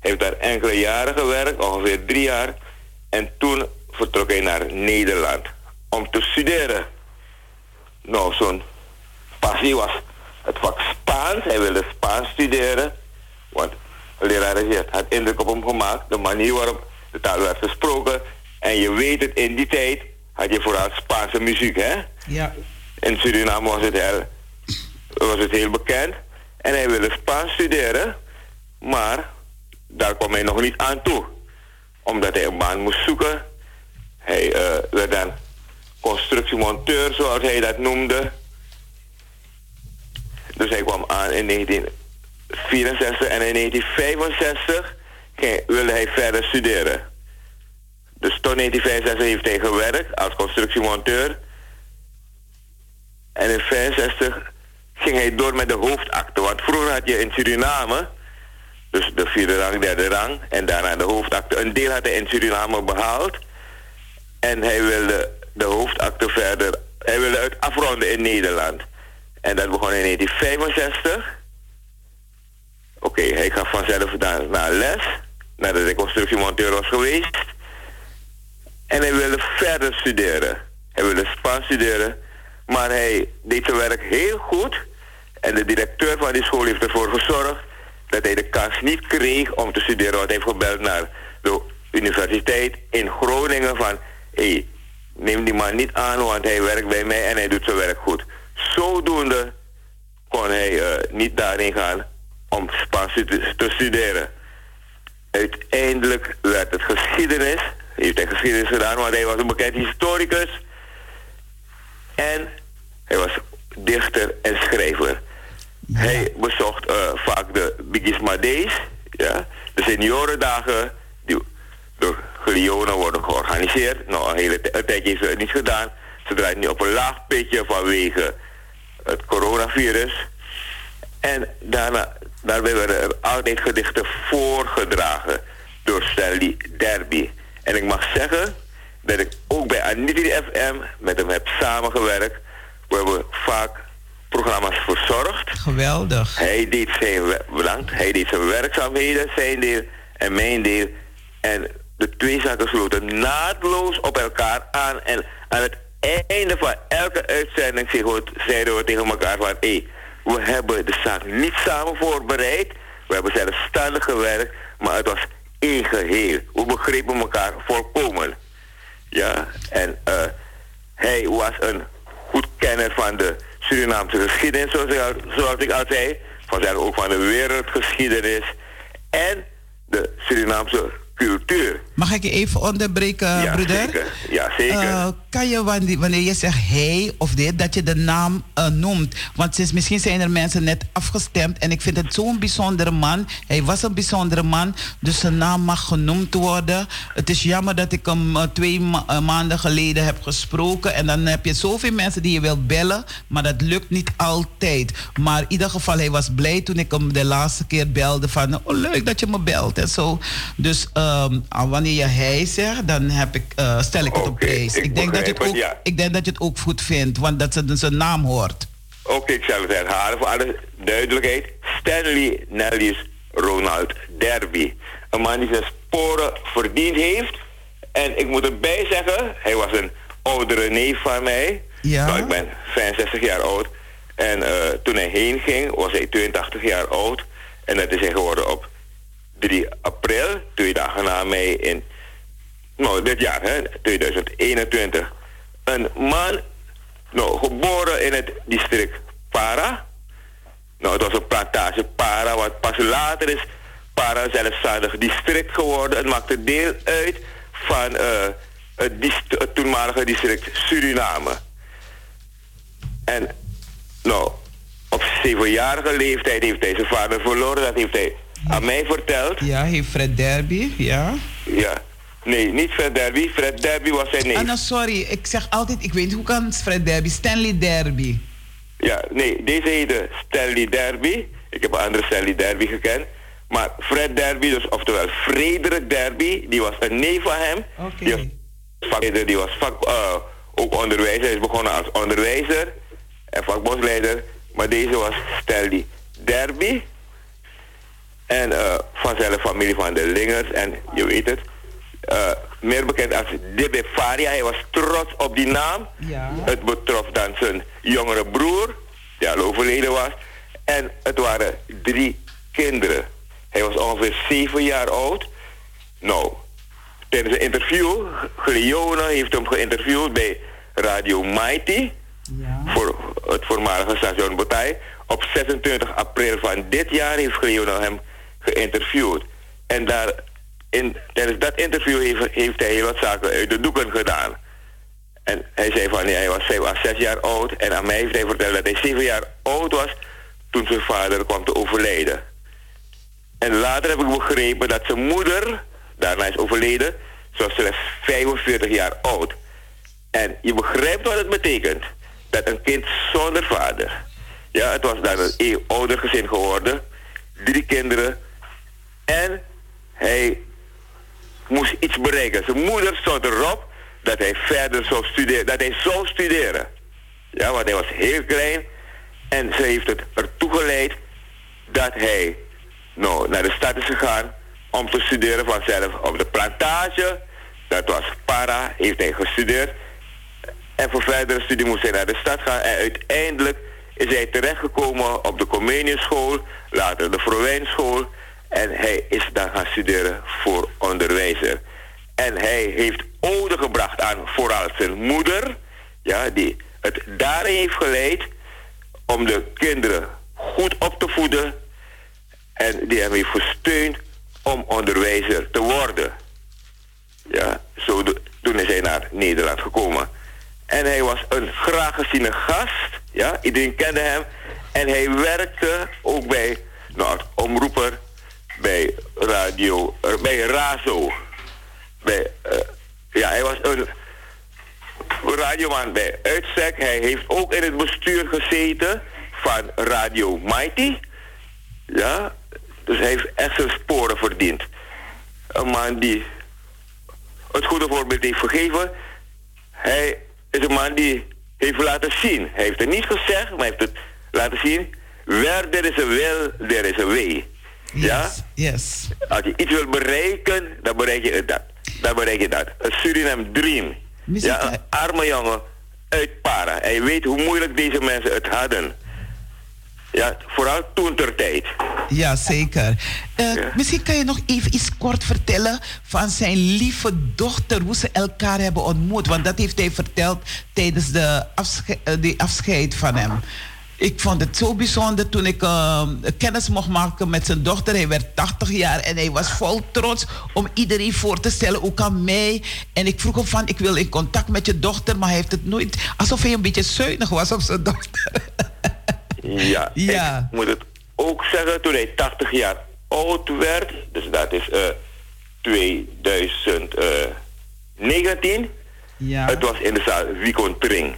Hij heeft daar enkele jaren gewerkt, ongeveer drie jaar. En toen vertrok hij naar Nederland om te studeren nou, zo'n passie was het vak Spaans. Hij wilde Spaans studeren. Want de leraar had indruk op hem gemaakt. De manier waarop de taal werd gesproken. En je weet het, in die tijd had je vooral Spaanse muziek, hè? Ja. In Suriname was het heel, was het heel bekend. En hij wilde Spaans studeren. Maar daar kwam hij nog niet aan toe. Omdat hij een baan moest zoeken. Hij uh, werd dan constructiemonteur, zoals hij dat noemde. Dus hij kwam aan in 19 1964 en in 1965 ging, wilde hij verder studeren. Dus tot 1965 heeft hij gewerkt als constructiemonteur. En in 1965 ging hij door met de hoofdakte. Want vroeger had je in Suriname, dus de vierde rang, derde rang, en daarna de hoofdakte. Een deel had hij in Suriname behaald. En hij wilde de hoofdakte verder, hij wilde het afronden in Nederland. En dat begon in 1965. Oké, hij gaf vanzelf naar, naar les, nadat hij constructiemonteur was geweest. En hij wilde verder studeren. Hij wilde Spaans studeren. Maar hij deed zijn werk heel goed. En de directeur van die school heeft ervoor gezorgd dat hij de kans niet kreeg om te studeren. Want hij heeft gebeld naar de universiteit in Groningen van... hey, neem die man niet aan, want hij werkt bij mij en hij doet zijn werk goed. Zodoende kon hij uh, niet daarin gaan om Spaans te studeren. Uiteindelijk werd het geschiedenis. Heeft hij geschiedenis gedaan, want hij was een bekend historicus. En hij was dichter en schrijver. Hij bezocht uh, vaak de Bigisma Days, ja, de seniorendagen, door Glionen worden georganiseerd. Nou, een hele een tijdje ze het niet gedaan. Ze draait nu op een laag pitje vanwege het coronavirus. En daarna, daarbij werden er altijd gedichten voorgedragen door Stanley Derby. En ik mag zeggen dat ik ook bij Anitri FM met hem heb samengewerkt. We hebben vaak programma's verzorgd. Geweldig. Hij deed zijn, bedankt, hij deed zijn werkzaamheden, zijn deel en mijn deel. En de twee zaken sloten naadloos op elkaar aan. En aan het einde van elke uitzending zeiden we tegen elkaar van... hé, we hebben de zaak niet samen voorbereid. We hebben zelfstandig gewerkt, maar het was één geheel. We begrepen elkaar volkomen. Ja, en uh, hij was een goed kenner van de Surinaamse geschiedenis, zoals ik al, zoals ik al zei. Vanzelf ook van de wereldgeschiedenis. En de Surinaamse cultuur. Mag ik je even onderbreken, ja, broeder? Zeker. Ja, zeker. Uh, kan je wanneer je zegt hij of dit, dat je de naam uh, noemt? Want sinds, misschien zijn er mensen net afgestemd en ik vind het zo'n bijzondere man. Hij was een bijzondere man, dus zijn naam mag genoemd worden. Het is jammer dat ik hem uh, twee ma maanden geleden heb gesproken en dan heb je zoveel mensen die je wilt bellen, maar dat lukt niet altijd. Maar in ieder geval, hij was blij toen ik hem de laatste keer belde van, oh leuk dat je me belt en zo. Dus wanneer je hij zegt, dan heb ik, uh, stel ik het okay, op prijs. Ik, ik, denk dat je het ook, ja. ik denk dat je het ook goed vindt, want dat ze zijn naam hoort. Oké, okay, ik zal het herhalen voor alle duidelijkheid. Stanley Nellis Ronald Derby. Een man die zijn sporen verdiend heeft. En ik moet erbij zeggen, hij was een oudere neef van mij. Ja. Nou, ik ben 65 jaar oud. En uh, toen hij heen ging, was hij 82 jaar oud. En dat is hij geworden op 3 april, twee dagen na mij in, nou dit jaar, hè, 2021. Een man, nou, geboren in het district Para. Nou, het was een plantage Para, wat pas later is Para zelfstandig district geworden. Het maakte deel uit van uh, het, het toenmalige district Suriname. En, nou, op zevenjarige leeftijd heeft hij zijn vader verloren. Dat heeft hij aan mij verteld. Ja, heeft Fred Derby, ja. Ja. Nee, niet Fred Derby. Fred Derby was zijn neef. Ah, nou, sorry. Ik zeg altijd, ik weet hoe kan Fred Derby? Stanley Derby. Ja, nee, deze heette Stanley Derby. Ik heb een andere Stanley Derby gekend. Maar Fred Derby, dus oftewel Frederik Derby, die was een neef van hem. Oké. Okay. Die was, die was vak, uh, ook onderwijzer. Hij is begonnen als onderwijzer en vakbosleider. Maar deze was Stanley Derby. En uh, vanzelf familie van de Lingers. En je weet het. Uh, meer bekend als Debe Faria. Hij was trots op die naam. Ja. Het betrof dan zijn jongere broer. Die al overleden was. En het waren drie kinderen. Hij was ongeveer zeven jaar oud. Nou, tijdens een interview, Glione heeft hem geïnterviewd bij Radio Mighty. Ja. Voor het voormalige station Botay. Op 26 april van dit jaar heeft Glione hem geïnterviewd. En daar, in, tijdens dat interview heeft, heeft hij heel wat zaken uit de doeken gedaan. En hij zei van, was, hij was zes jaar oud. En aan mij heeft hij verteld dat hij zeven jaar oud was toen zijn vader kwam te overlijden. En later heb ik begrepen dat zijn moeder, daarna is overleden, ze was slechts 45 jaar oud. En je begrijpt wat het betekent. Dat een kind zonder vader. Ja, het was dan een ouder gezin geworden. Drie kinderen. En hij moest iets bereiken. Zijn moeder stond erop dat hij verder zou studeren. Dat hij zou studeren. Ja, want hij was heel klein. En ze heeft het ertoe geleid dat hij nou, naar de stad is gegaan om te studeren vanzelf op de plantage. Dat was para, heeft hij gestudeerd. En voor verdere studie moest hij naar de stad gaan. En uiteindelijk is hij terechtgekomen op de Comeniuschool, later de Verwijnschool. En hij is dan gaan studeren voor onderwijzer. En hij heeft ode gebracht aan vooral zijn moeder, ja, die het daarin heeft geleid om de kinderen goed op te voeden. En die hem heeft gesteund om onderwijzer te worden. Ja, zo toen is hij naar Nederland gekomen. En hij was een graag geziene gast. Ja, iedereen kende hem. En hij werkte ook bij, nou, omroeper, bij radio, eh, bij Razo. Bij, uh, ja, hij was een radioman bij Uitstek. Hij heeft ook in het bestuur gezeten van Radio Mighty. Ja, dus hij heeft echt zijn sporen verdiend. Een man die het goede voorbeeld heeft gegeven. Hij is een man die heeft laten zien. Hij heeft het niet gezegd, maar hij heeft het laten zien. Waar er is een wil, er is een way. Ja? Yes. Als je iets wil bereiken, dan bereik je dat. Dan bereik je dat. Een Suriname Dream. ja, een arme jongen uit Para. En je weet hoe moeilijk deze mensen het hadden. Ja, vooral toen ter tijd. Ja, zeker. Uh, Misschien kan je nog even iets kort vertellen van zijn lieve dochter, hoe ze elkaar hebben ontmoet. Want dat heeft hij verteld tijdens de, afsche uh, de afscheid van hem. Ik vond het zo bijzonder toen ik uh, kennis mocht maken met zijn dochter. Hij werd 80 jaar en hij was vol trots om iedereen voor te stellen, ook aan mij. En ik vroeg hem van, ik wil in contact met je dochter, maar hij heeft het nooit... Alsof hij een beetje zuinig was op zijn dochter. Ja, ja. ik moet het ook zeggen, toen hij 80 jaar oud werd, dus dat is uh, eh, 2019. Ja. Het was in de zaal Wikontring.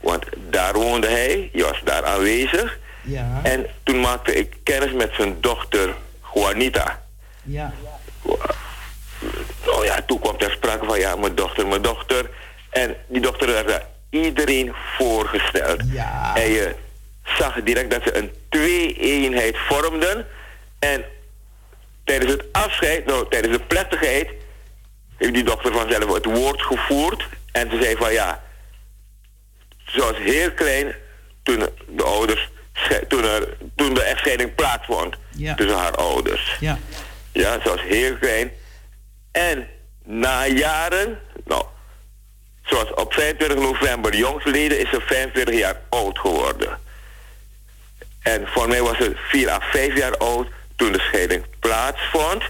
Want daar woonde hij, je was daar aanwezig. Ja. En toen maakte ik kennis met zijn dochter Juanita. Ja. Oh ja, toen kwam ter sprake van ja, mijn dochter, mijn dochter. En die dochter werd iedereen voorgesteld. Ja. En je zag direct dat ze een twee-eenheid vormden. En tijdens het afscheid, nou tijdens de plechtigheid, heeft die dochter vanzelf het woord gevoerd. En ze zei van ja, ze was heel klein toen de ouders, toen, er, toen de echtscheiding plaatsvond tussen haar ouders. Ja. ja, ze was heel klein. En na jaren, nou, zoals op 25 november jongstleden is ze 45 jaar oud geworden. En voor mij was ze 4 à 5 jaar oud toen de scheiding plaatsvond.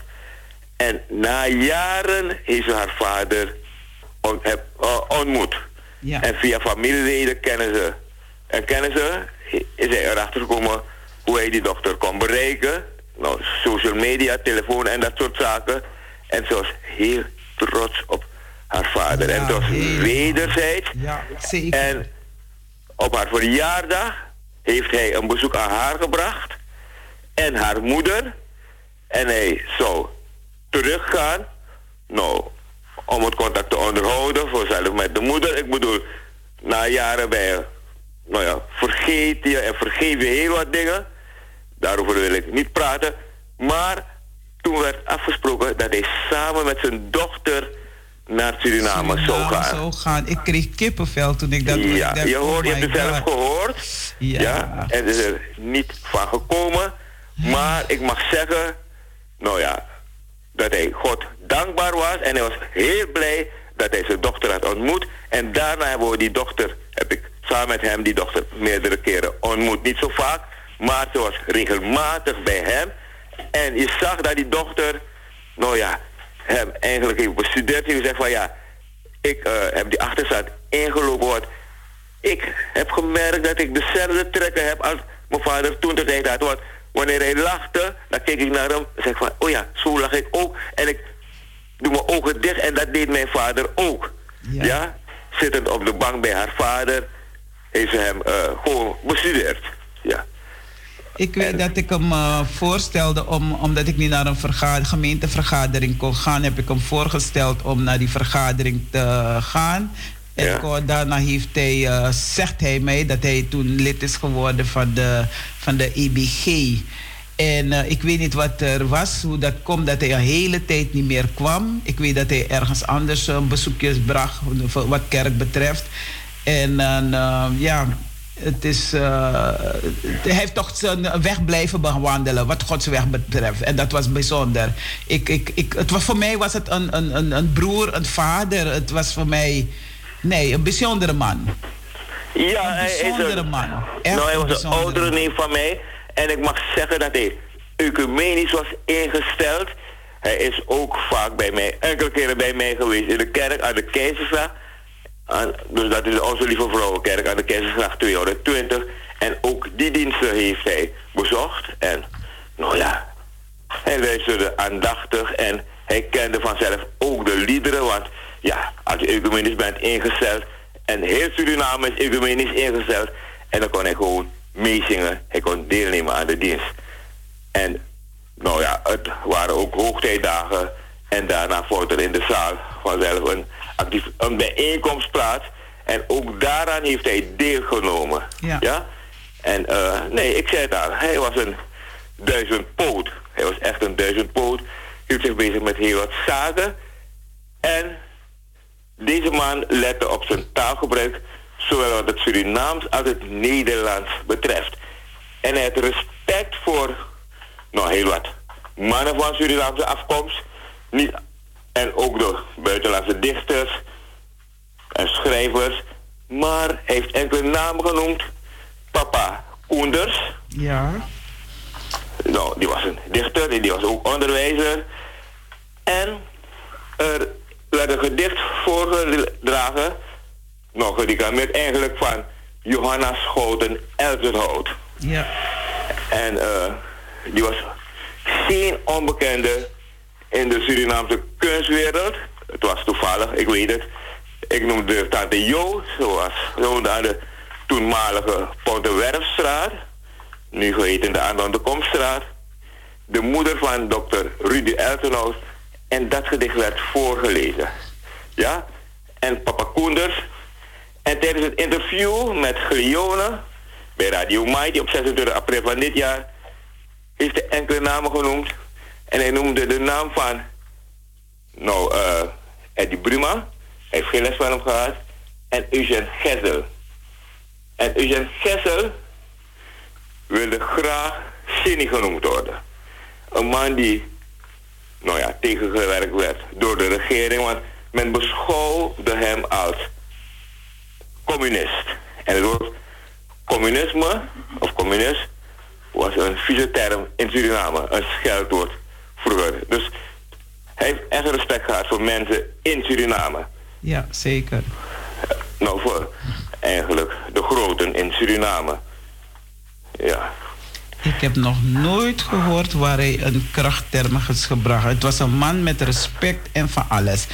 En na jaren heeft ze haar vader on, uh, ontmoet. Ja. En via familieleden kennen ze. En kennen ze, is hij erachter gekomen hoe hij die dochter kon bereiken. Nou, social media, telefoon en dat soort zaken. En ze was heel trots op haar vader. en het was wederzijds. Ja, zeker. En op haar verjaardag heeft hij een bezoek aan haar gebracht en haar moeder. En hij zou teruggaan, nou, om het contact te onderhouden, voorzelf met de moeder. Ik bedoel, na jaren bij, nou ja, vergeet je en vergeef je heel wat dingen. Daarover wil ik niet praten. Maar toen werd afgesproken dat hij samen met zijn dochter naar Suriname, Suriname zou gaan. Ik kreeg kippenvel toen ik dat Ja, je, hoort, je hebt het zelf gehoord. Ja. ja. En is er niet van gekomen. Maar ik mag zeggen, nou ja, dat hij God dankbaar was. En hij was heel blij dat hij zijn dochter had ontmoet. En daarna hebben we die dochter, heb ik samen met hem die dochter meerdere keren ontmoet. Niet zo vaak, maar ze was regelmatig bij hem. En je zag dat die dochter, nou ja, hem eigenlijk heeft bestudeerd. Hij gezegd van ja, ik uh, heb die achterstand ingelopen. Want ik heb gemerkt dat ik dezelfde trekken heb als mijn vader toen de tijd had. Wanneer hij lachte, dan keek ik naar hem en zeg van, oh ja, zo lach ik ook. En ik doe mijn ogen dicht en dat deed mijn vader ook. Ja. ja? Zittend op de bank bij haar vader, heeft ze hem uh, gewoon bestudeerd. Ja. Ik weet dat ik hem uh, voorstelde, om, omdat ik niet naar een gemeentevergadering kon gaan, heb ik hem voorgesteld om naar die vergadering te gaan. En daarna heeft hij, zegt hij mij dat hij toen lid is geworden van de, van de EBG. En uh, ik weet niet wat er was, hoe dat komt dat hij een hele tijd niet meer kwam. Ik weet dat hij ergens anders uh, bezoekjes bracht, wat kerk betreft. En uh, ja, het is, hij heeft toch zijn weg blijven bewandelen, wat Gods weg betreft. En dat was bijzonder. Ik, ik, ik, het was, voor mij was het een, een, een broer, een vader. Het was voor mij Nee, een bijzondere man. Ja, een hij is een man. nou, hij was een oudere neef van mij. En ik mag zeggen dat hij ecumenisch was ingesteld. Hij is ook vaak bij mij, enkele keren bij mij geweest in de kerk aan de Keizersgracht. Dus dat is onze Lieve Vrouwenkerk aan de Keizersgracht 220. En ook die diensten heeft hij bezocht. En nou ja, hij luisterde aandachtig en hij kende vanzelf ook de liederen. Want ja, als je ecumenisch bent ingesteld en heel Suriname is ecumenisch ingesteld en dan kon hij gewoon meezingen, hij kon deelnemen aan de dienst. En nou ja, het waren ook hoogtijdagen en daarna vond er in de zaal vanzelf een, actief, een bijeenkomst plaats en ook daaraan heeft hij deelgenomen. Ja. ja? En uh, nee, ik zei het al, hij was een duizendpoot. Hij was echt een duizendpoot. Hield zich bezig met heel wat zaken. En deze man lette op zijn taalgebruik, zowel wat het Surinaams als het Nederlands betreft. En hij had respect voor, nou heel wat, mannen van Surinaamse afkomst. Niet, en ook de buitenlandse dichters en schrijvers. Maar hij heeft enkele namen genoemd. Papa Koenders. Ja. Nou, die was een dichter, die was ook onderwijzer. En er werd een gedicht voorgedragen, nog gedeclameerd eigenlijk van Johanna Schouten Elzenhout. Ja. En uh, die was geen onbekende in de Surinaamse kunstwereld. Het was toevallig, ik weet het. Ik noemde tante Jo, zoals woonde aan de toenmalige Pontewerfstraat, nu geheten de Aan de Komstraat. De moeder van dokter Rudy Eltenhout en dat gedicht werd voorgelezen. Ja? En papa Koenders. En tijdens het interview met Glione bij Radio Mighty op 26 april van dit jaar heeft hij enkele namen genoemd. En hij noemde de naam van, nou, uh, Eddie Bruma. Hij heeft geen les van hem gehad. En Eugène Gessel. En Eugène Gessel wilde graag Cindy genoemd worden. Een man die nou ja, tegengewerkt werd door de regering. Want men beschouwde hem als communist. En het woord communisme of communist was een vieze term in Suriname, een scheldwoord vroeger. Dus hij heeft echt respect gehad voor mensen in Suriname. Ja, zeker. Nou, voor eigenlijk de groten in Suriname. Ja. Ik heb nog nooit gehoord waar hij een krachtterm is gebracht. Het was een man met respect en van alles.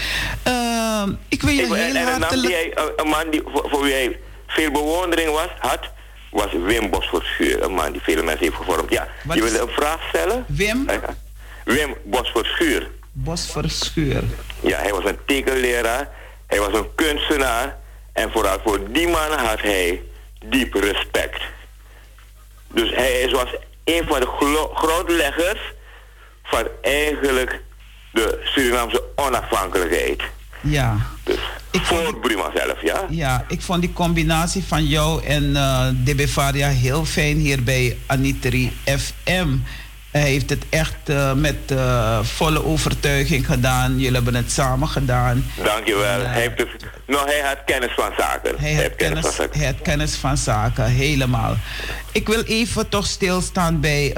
Uh, ik wil je heel en, en hartelijk... Hij, een man die, voor, wie hij veel bewondering was, had, was Wim Bosforschuur. Een man die vele mensen heeft gevormd. Ja, je wilde een vraag stellen? Wim? Wim Bosforschuur. Bosforschuur. Ja, hij was een tekenleraar. Hij was een kunstenaar. En vooral voor die man had hij diep respect. Dus hij was een van de grondleggers van eigenlijk de Surinaamse onafhankelijkheid. Ja. Dus ik voor Bruma zelf, ja? Ja, ik vond die combinatie van jou en uh, Varia heel fijn hier bij Anitri FM. Hij heeft het echt uh, met uh, volle overtuiging gedaan. Jullie hebben het samen gedaan. Dankjewel. Uh, hij, heeft nou, hij had kennis van zaken. Hij, hij, had, kennis, van zaken. hij had kennis van zaken, helemaal. Ik wil even toch stilstaan bij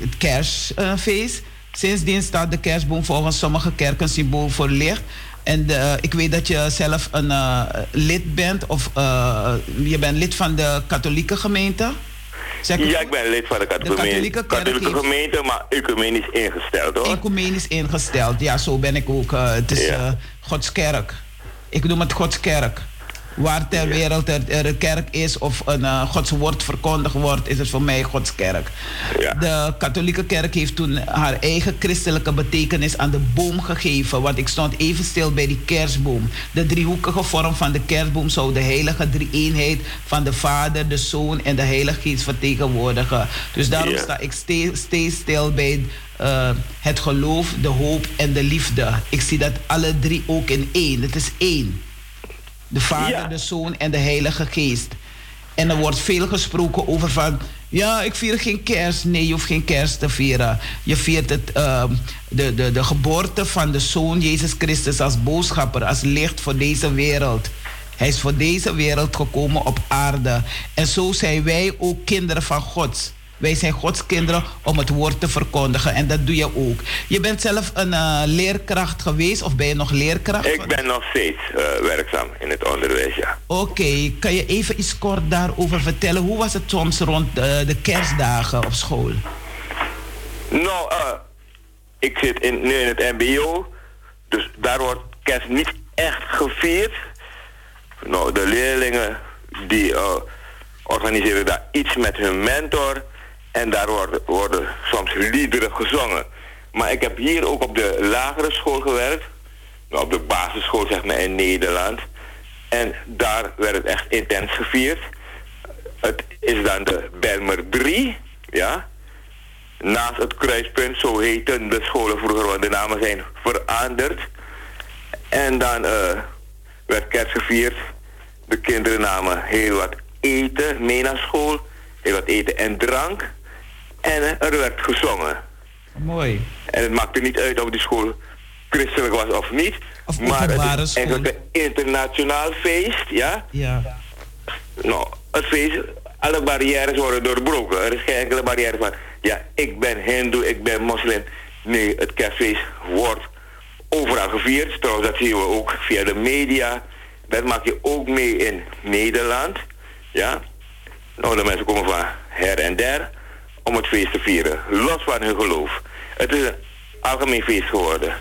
het kerstfeest. Sindsdien staat de kerstboom volgens sommige kerken symbool voor licht. En ik weet dat je zelf een lid bent, of je bent lid van de katholieke gemeente. Ja, ik ben lid van de katholieke, de katholieke, gemeente, maar ecumenisch ingesteld hoor. Ecumenisch ingesteld, ja, zo ben ik ook. Uh, het is ja. uh, Godskerk. Ik noem het Godskerk. Waar ter wereld er, een kerk is of een uh, Gods woord verkondigd wordt, is het voor mij Gods kerk. Ja. De katholieke kerk heeft toen haar eigen christelijke betekenis aan de boom gegeven. Want ik stond even stil bij die kerstboom. De driehoekige vorm van de kerstboom zou de heilige drie-eenheid van de Vader, de Zoon en de Heilige Geest vertegenwoordigen. Dus daarom sta ik steeds stil bij uh, het geloof, de hoop en de liefde. Ik zie dat alle drie ook in één. Het is één. De Vader, de Zoon en de Heilige Geest. En er wordt veel gesproken over van... Ja, ik vier geen kerst. Nee, je hoeft geen kerst te vieren. Je viert het, uh, de, de, de geboorte van de Zoon Jezus Christus als boodschapper, als licht voor deze wereld. Hij is voor deze wereld gekomen op aarde. En zo zijn wij ook kinderen van God. Wij zijn Gods kinderen om het woord te verkondigen. En dat doe je ook. Je bent zelf een uh, leerkracht geweest of ben je nog leerkracht? Ik ben nog steeds uh, werkzaam in het onderwijs, ja. Oké, kan je even iets kort daarover vertellen? Hoe was het soms rond de, de kerstdagen op school? Nou, ik zit in, nu in het mbo. Dus daar wordt kerst niet echt gevierd. Nou, de leerlingen die organiseren daar iets met hun mentor. En daar worden, soms liederen gezongen. Maar ik heb hier ook op de lagere school gewerkt. Nou, op de basisschool zeg maar in Nederland. En daar werd het echt intens gevierd. Het is dan de Belmer 3, ja. Naast het kruispunt, zo heten de scholen vroeger, want de namen zijn veranderd. En dan uh, werd kerst gevierd. De kinderen namen heel wat eten mee naar school. Heel wat eten en drank. En er werd gezongen. Mooi. En het maakte niet uit of die school christelijk was of niet. Of maar het is eigenlijk een internationaal feest, ja? Ja. Nou, het feest, alle barrières worden doorbroken. Er is geen enkele barrière van, ja, ik ben hindoe, ik ben moslim. Nee, het kerstfeest wordt overal gevierd. Trouwens, dat zien we ook via de media. Dat maak je ook mee in Nederland, ja? Nou, de mensen komen van her en der om het feest te vieren. Los van hun geloof. Het is een algemeen feest geworden.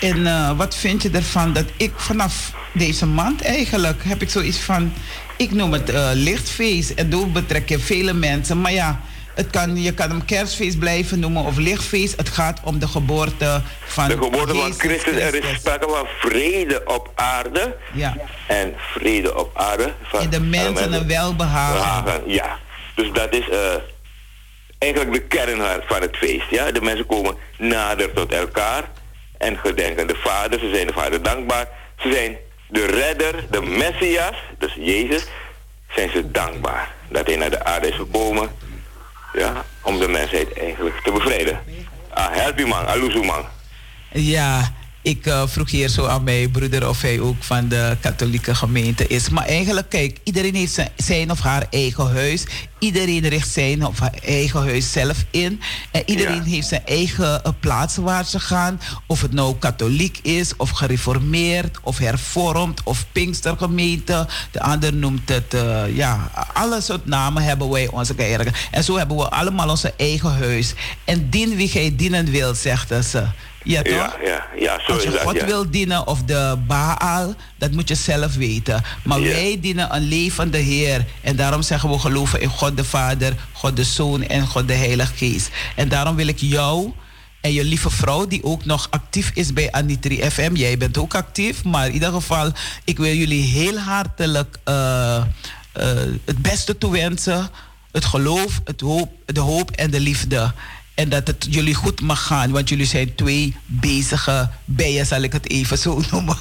En uh, wat vind je ervan dat ik vanaf deze maand eigenlijk heb ik zoiets van, ik noem het uh, lichtfeest. En doe betrek je vele mensen. Maar ja, het kan, je kan hem kerstfeest blijven noemen of lichtfeest. Het gaat om de geboorte van De geboorte van Christus. Er is sprake van vrede op aarde. Ja. En vrede op aarde. Van en de mensen een welbehagen. Ja. Dus dat is... Uh, eigenlijk de kern van het feest. Ja? De mensen komen nader tot elkaar en gedenken de Vader. Ze zijn de Vader dankbaar. Ze zijn de redder, de Messias, dus Jezus, zijn ze dankbaar dat hij naar de aarde is gekomen ja, om de mensheid eigenlijk te bevrijden. Ah, help u man, aluzu man. Ja, ik uh, vroeg hier zo aan mijn broeder of hij ook van de katholieke gemeente is. Maar eigenlijk, kijk, iedereen heeft zijn, of haar eigen huis. Iedereen richt zijn of haar eigen huis zelf in. En iedereen heeft zijn eigen uh, plaats waar ze gaan. Of het nou katholiek is, of gereformeerd, of hervormd, of Pinkstergemeente. De ander noemt het, uh, ja, alle soort namen hebben wij onze eigen. En zo hebben we allemaal onze eigen huis. En dien wie gij dienen wil, zegt ze. Ja, toch? Ja, ja, ja zo Als je God wil dienen of de Baal, dat moet je zelf weten. Maar wij dienen een levende Heer. En daarom zeggen we geloven in God de Vader, God de Zoon en God de Heilige Geest. En daarom wil ik jou en je lieve vrouw, die ook nog actief is bij Anitri FM. Jij bent ook actief, maar in ieder geval, ik wil jullie heel hartelijk uh, uh, het beste toewensen. Het geloof, het hoop, de hoop en de liefde. En dat het jullie goed mag gaan, want jullie zijn twee bezige bijen, zal ik het even zo noemen.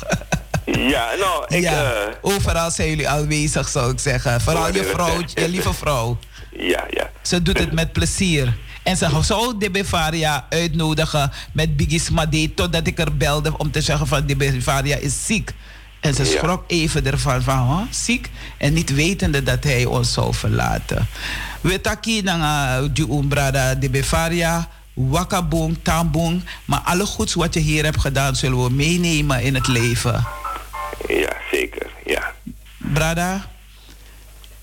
Ja, nou, ik... Ja, uh, overal zijn jullie aanwezig, zou ik zeggen. Vooral je vrouw, je lieve vrouw. Ja, ja. Ze doet het met plezier. En ze zou de Bevaria uitnodigen met Biggie Smade... totdat ik er belde om te zeggen van de Bevaria is ziek. En ze schrok even ervan van, huh, ziek. En niet wetende dat hij ons zou verlaten. We taki nanga die umbrada de Bevaria, wakabong, tambong. Maar alle goeds wat je hier hebt gedaan, zullen we meenemen in het leven. Ja, zeker, ja. Brada,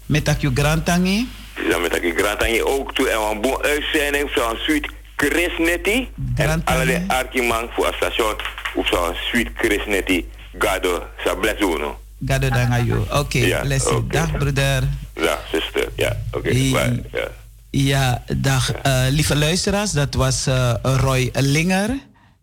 met akju grantangi. Ja, met je ook toe. En een boe uitzending van Suite Chris Netty. En alle arkiman voor het station. Of zo'n Suite Chris. Gado, sa blessuno. Gado. Oké, okay, ja, bless okay. Dag, broeder. Dag, zuster. Ja, oké. Okay, ja. ja, dag. Uh, lieve luisteraars, dat was uh, Roy Linger.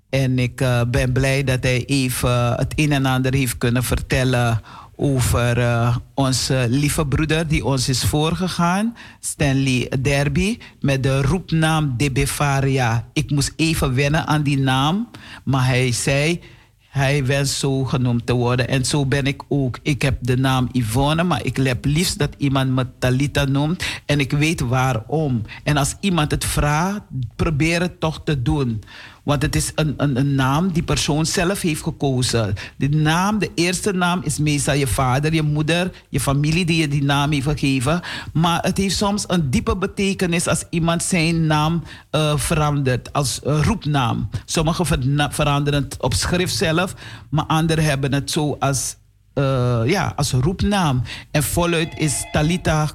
En ik uh, ben blij dat hij even het een en ander heeft kunnen vertellen over uh, onze lieve broeder die ons is voorgegaan, Stanley Derby, met de roepnaam De Befaria. Ik moest even wennen aan die naam, maar hij zei hij wenst zo genoemd te worden. En zo ben ik ook. Ik heb de naam Yvonne, maar ik heb liefst dat iemand me Talita noemt. En ik weet waarom. En als iemand het vraagt, probeer het toch te doen. Want het is een, een, een, naam die persoon zelf heeft gekozen. De naam, de eerste naam is meestal je vader, je moeder, je familie die je die naam heeft gegeven. Maar het heeft soms een diepe betekenis als iemand zijn naam uh, verandert als uh, roepnaam. Sommigen veranderen het op schrift zelf, maar anderen hebben het zo als, uh, ja, als roepnaam. En voluit is Talita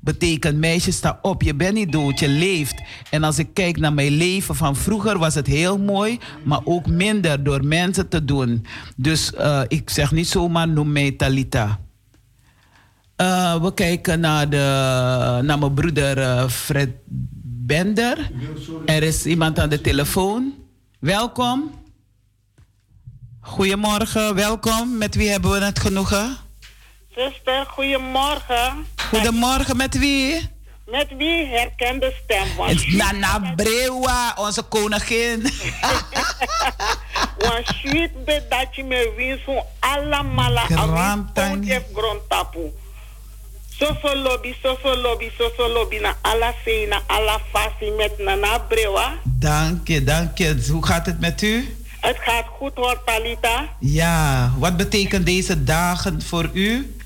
Betekent meisje sta op, je bent niet dood, je leeft. En als ik kijk naar mijn leven van vroeger was het heel mooi, maar ook minder door mensen te doen. Dus uh, ik zeg niet zomaar noem mij Talita. Uh, we kijken naar, de, naar mijn broeder uh, Fred Bender. Er is iemand aan de telefoon. Welkom. Goedemorgen, welkom. Met wie hebben we het genoegen? Zuster, goedemorgen. Goedemorgen, met wie? Met wie herkende stem was? Nana Brewa, onze koningin. Want sweet be dat je me wint zo'n allemaal aan grondtapu. Soso lobby, soso lobby, soso lobby na alla na alla fasi met Nana Brewa. Dank je, dank je. Hoe gaat het met u? Het gaat goed hoor, Talita. Ja, wat betekent deze dagen voor u?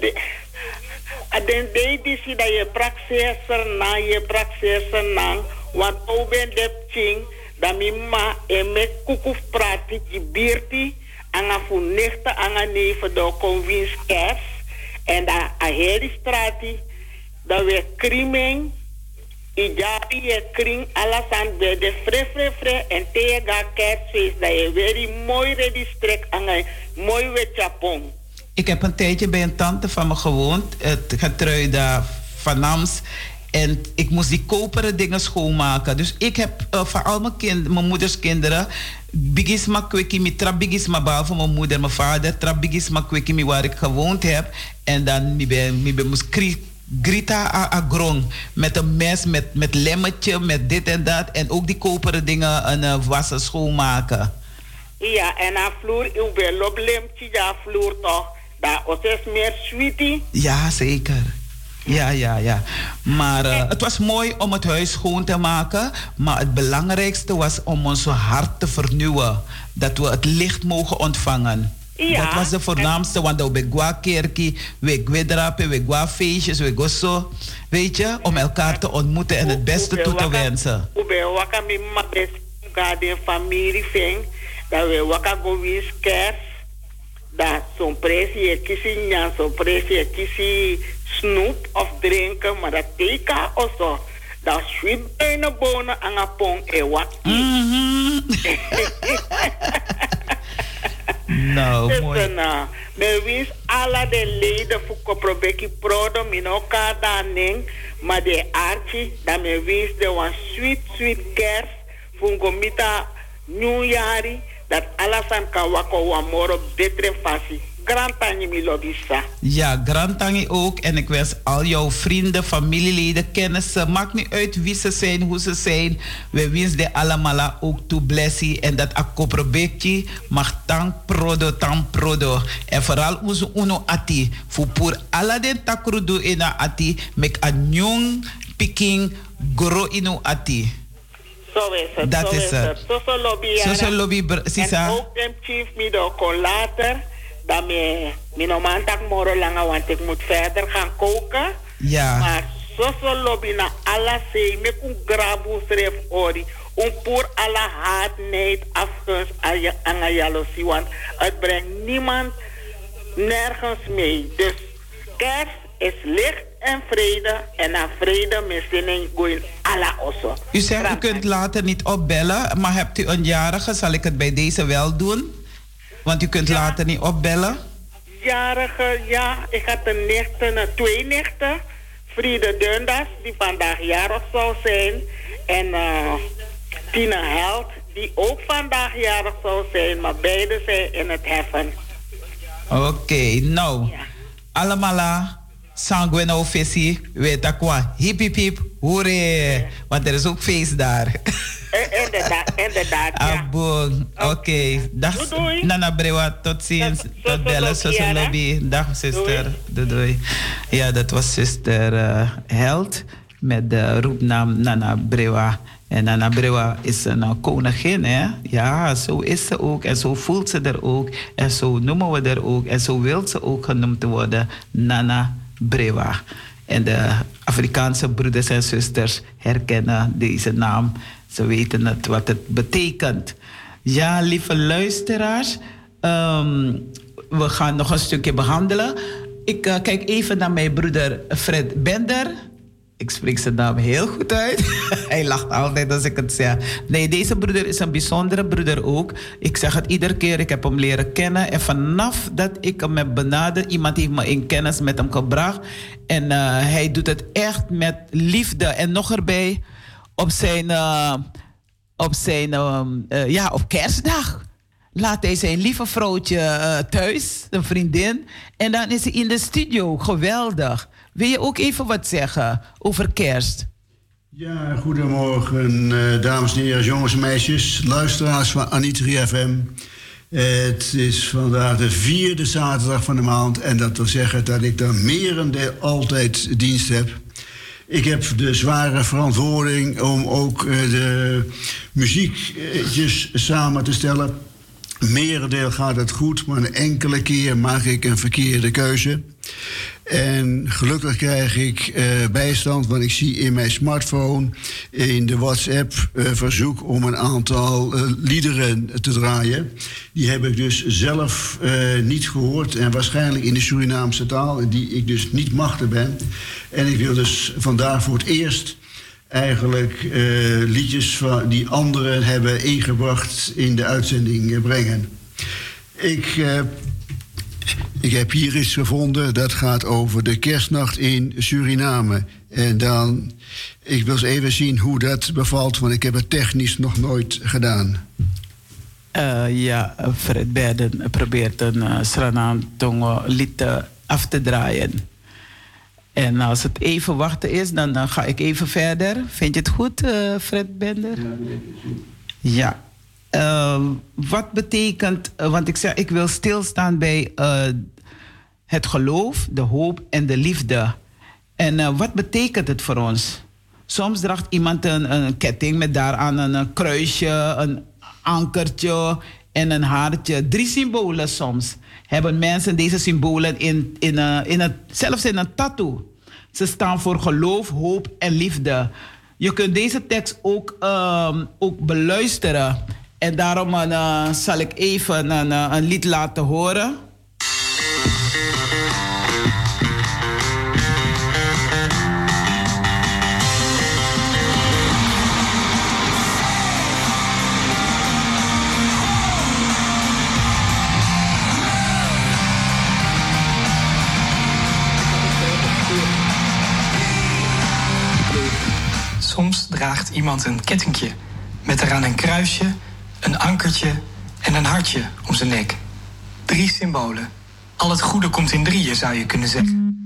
Den de disi dat je praxeer na je praxeer na want oben de ching da mi ma e me kukuf prati ki birti anga fu nechta anga neve do convins kers en da a heri strati da we krimeng i jabi je kring alasan be de fre fre fre. En te ga kersfeest da je very mooi redi strek anga mooi we chapong ik heb een tijdje bij een tante van me gewoond, het getruide van Nams. En ik moest die koperen dingen schoonmaken. Dus ik heb uh, voor al mijn, kind, mijn moeders kinderen. Bigisma kwekimi, trap bigisma behalve mijn moeder, mijn vader. Trap bigisma waar ik gewoond heb. En dan ben moest grita a, grong. Met een mes, met, met lemmetje, met dit en dat. En ook die koperen dingen een, uh, wassen, schoonmaken. Ja, en aan vloer, ik ben op ja, vloer toch. Dat is meer sweetie. Ja, zeker. Ja, ja, ja. Maar uh, het was mooi om het huis schoon te maken. Maar het belangrijkste was om ons hart te vernieuwen. Dat we het licht mogen ontvangen. Ja, dat was de voornaamste, want we gwa kerkie, we gwedrapen, we gwa feestjes, we go zo. Weet je, om elkaar te ontmoeten en het beste toe te wensen. Garden familie dat we kerst dat zo'n prijsje je kiezen, ja, zo'n prijsje je kiezen snoep of drinken, maar dat teka also. Dat sweet bijna bonen aan een pong e wat. Nou, dus mooi. Nou, de wins alle de leden voor Koprobeki Prodo, min elkaar dan maar de archie, dat me wins de one sweet, sweet kerst, voor gomita nieuwjari dat alasan kan wako wa moro betre fasi. Grantangi mi lobisa. Ja, Grantangi ook. En ik wens al jouw vrienden, familieleden, kennissen. Maakt niet uit wie ze zijn, hoe ze zijn. We wensen de allemaal ook toe blessie. En dat akkoprobekje mag tank prodo, tank prodo. En vooral onze uno ati. Voor pour alla takrudu ina ati. Mek a nyong piking gro ino ati. Zo is het. Dat zo is het. Social lobby. Social lobby, En ook de chief me kon later. Dat me, me normaal tak moro langer, want ik moet verder gaan koken. Ja. Maar social lobby na alla zei, me kun grabu schreef ori. Om voor alle haat, neid, afgunst aan jaloezie. Want het brengt niemand nergens mee. Dus kerst is licht en vrede. En na vrede misschien going alla osso. U zegt u kunt later niet opbellen, maar hebt u een jarige, zal ik het bij deze wel doen? Want u kunt later niet opbellen. Jarige, ja. Ik had een nichten, twee nichten. Friede Dundas, die vandaag jarig zou zijn. En uh, Tina Held, die ook vandaag jarig zou zijn. Maar beide zijn in het heffen. Oké, okay, nou. Ja. Allemaal sanguino visie, weet dat qua. Hip hip hip, hoere. Want er is ook feest daar. Eh, inderdaad, inderdaad. Ja. Aboon, oké. Okay. Dag, Nana Brewa, tot ziens. Tot bellen, zuster Lobby. Dag, zuster. Doei. doei. Ja, dat was zuster uh, Held met de roepnaam Nana Brewa. En Nana Brewa is een uh, koningin, hè? Ja, zo is ze ook. En zo voelt ze er ook. En zo noemen we er ook. En zo wil ze ook genoemd worden. Nana Brewa. En de Afrikaanse broeders en zusters herkennen deze naam. Ze weten het, wat het betekent. Ja, lieve luisteraars, um, we gaan nog een stukje behandelen. Ik uh, kijk even naar mijn broeder Fred Bender. Ik spreek zijn naam heel goed uit. Hij lacht altijd als ik het zeg. Nee, deze broeder is een bijzondere broeder ook. Ik zeg het iedere keer, ik heb hem leren kennen. En vanaf dat ik hem heb benaderd, iemand heeft me in kennis met hem gebracht. En uh, hij doet het echt met liefde. En nog erbij, op zijn, uh, op zijn uh, ja, op kerstdag. Laat hij zijn lieve vrouwtje thuis, een vriendin. En dan is hij in de studio. Geweldig. Wil je ook even wat zeggen over kerst? Ja, goedemorgen, dames en heren, jongens en meisjes, luisteraars van Anitri FM. Het is vandaag de vierde zaterdag van de maand en dat wil zeggen dat ik dan merendeel altijd dienst heb. Ik heb de zware verantwoording om ook eh, de muziekjes samen te stellen. Merendeel gaat het goed, maar een enkele keer maak ik een verkeerde keuze. En gelukkig krijg ik uh, bijstand, want ik zie in mijn smartphone, in de WhatsApp, uh, verzoek om een aantal uh, liederen te draaien. Die heb ik dus zelf niet gehoord en waarschijnlijk in de Surinaamse taal, die ik dus niet machtig ben. En ik wil dus vandaag voor het eerst eigenlijk liedjes van, die anderen hebben ingebracht in de uitzending brengen. Ik ik heb hier iets gevonden dat gaat over de kerstnacht in Suriname. En dan, ik wil eens even zien hoe dat bevalt, want ik heb het technisch nog nooit gedaan. Uh, ja, Fred Berden probeert een uh, eh, Sranantongo lied af te draaien. En als het even wachten is, dan, dan ga ik even verder. Vind je het goed, uh, Fred Bender? Ja. Uh, wat betekent, want ik zeg, ik wil stilstaan bij het geloof, de hoop en de liefde. En uh, wat betekent het voor ons? Soms draagt iemand een, een ketting met daaraan een, een, kruisje, een ankertje en een haartje. Drie symbolen soms. Hebben mensen deze symbolen in, in, in het, zelfs in een tattoo. Ze staan voor geloof, hoop en liefde. Je kunt deze tekst ook, um, ook beluisteren. En daarom uh, zal ik even een, een lied laten horen. Soms draagt iemand een kettingje met eraan een kruisje, een ankertje en een hartje om zijn nek. Drie symbolen. Al het goede komt in drieën, zou je kunnen zeggen.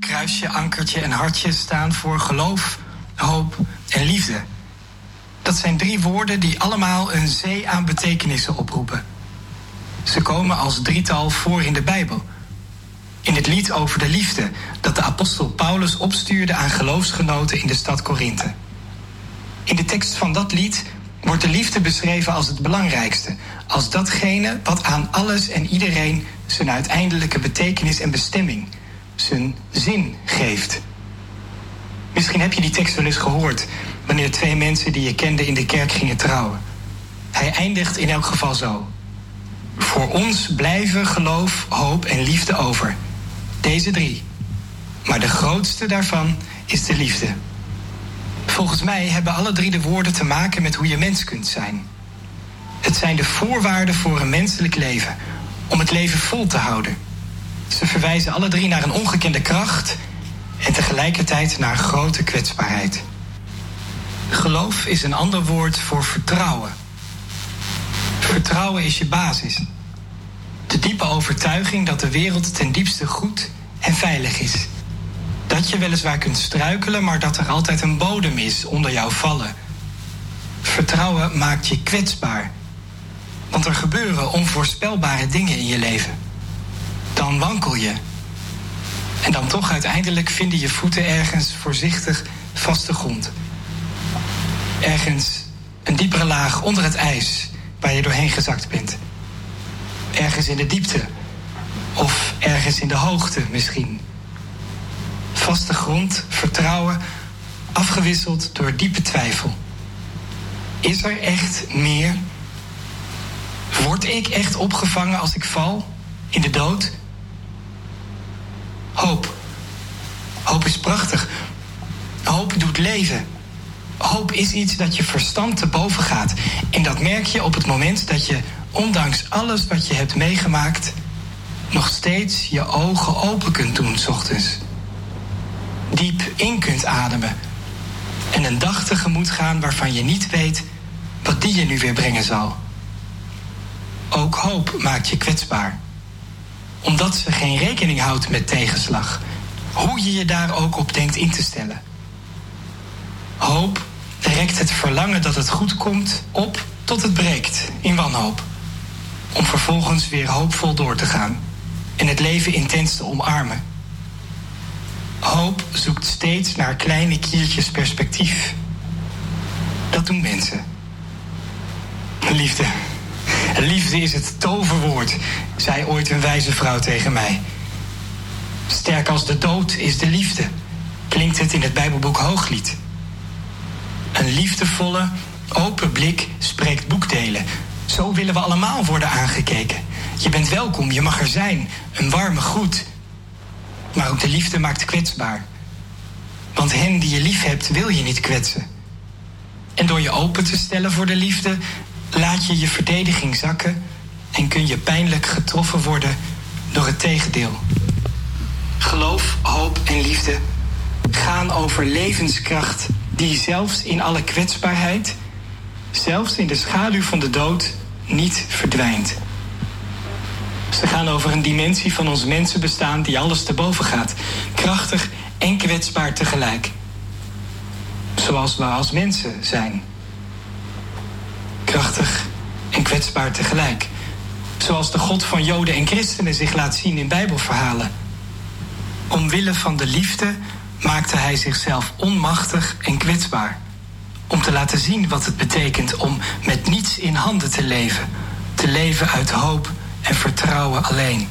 Kruisje, ankertje en hartje staan voor geloof, hoop en liefde. Dat zijn drie woorden die allemaal een zee aan betekenissen oproepen. Ze komen als drietal voor in de Bijbel. In het lied over de liefde dat de apostel Paulus opstuurde aan geloofsgenoten in de stad Korinthe. In de tekst van dat lied wordt de liefde beschreven als het belangrijkste, als datgene wat aan alles en iedereen zijn uiteindelijke betekenis en bestemming, zijn zin geeft. Misschien heb je die tekst wel eens gehoord wanneer twee mensen die je kende in de kerk gingen trouwen. Hij eindigt in elk geval zo. Voor ons blijven geloof, hoop en liefde over. Deze drie. Maar de grootste daarvan is de liefde. Volgens mij hebben alle drie de woorden te maken met hoe je mens kunt zijn. Het zijn de voorwaarden voor een menselijk leven, om het leven vol te houden. Ze verwijzen alle drie naar een ongekende kracht en tegelijkertijd naar grote kwetsbaarheid. Geloof is een ander woord voor vertrouwen. Vertrouwen is je basis. De diepe overtuiging dat de wereld ten diepste goed en veilig is. Dat je weliswaar kunt struikelen, maar dat er altijd een bodem is onder jouw vallen. Vertrouwen maakt je kwetsbaar. Want er gebeuren onvoorspelbare dingen in je leven. Dan wankel je. En dan toch uiteindelijk vinden je voeten ergens voorzichtig vaste grond. Ergens een diepere laag onder het ijs waar je doorheen gezakt bent. Ergens in de diepte. Of ergens in de hoogte misschien. Vaste grond, vertrouwen, afgewisseld door diepe twijfel. Is er echt meer? Word ik echt opgevangen als ik val? In de dood? Hoop. Hoop is prachtig. Hoop doet leven. Hoop is iets dat je verstand te boven gaat. En dat merk je op het moment dat je, ondanks alles wat je hebt meegemaakt, nog steeds je ogen open kunt doen, s ochtends. Diep in kunt ademen. En een dag tegemoet gaan waarvan je niet weet wat die je nu weer brengen zal. Ook hoop maakt je kwetsbaar. Omdat ze geen rekening houdt met tegenslag. Hoe je je daar ook op denkt in te stellen. Hoop rekt het verlangen dat het goed komt op tot het breekt in wanhoop. Om vervolgens weer hoopvol door te gaan en het leven intens te omarmen. Hoop zoekt steeds naar kleine kiertjes perspectief. Dat doen mensen. Liefde. Liefde is het toverwoord, zei ooit een wijze vrouw tegen mij. Sterk als de dood is de liefde, klinkt het in het Bijbelboek Hooglied. Een liefdevolle, open blik spreekt boekdelen. Zo willen we allemaal worden aangekeken. Je bent welkom, je mag er zijn. Een warme groet. Maar ook de liefde maakt kwetsbaar. Want hen die je lief hebt, wil je niet kwetsen. En door je open te stellen voor de liefde, laat je je verdediging zakken en kun je pijnlijk getroffen worden door het tegendeel. Geloof, hoop en liefde gaan over levenskracht die zelfs in alle kwetsbaarheid, zelfs in de schaduw van de dood, niet verdwijnt. Ze gaan over een dimensie van ons mensenbestaan die alles te boven gaat, krachtig en kwetsbaar tegelijk. Zoals we als mensen zijn. Krachtig en kwetsbaar tegelijk. Zoals de God van Joden en christenen zich laat zien in Bijbelverhalen. Omwille van de liefde maakte hij zichzelf onmachtig en kwetsbaar. Om te laten zien wat het betekent om met niets in handen te leven. Te leven uit hoop en vertrouwen alleen.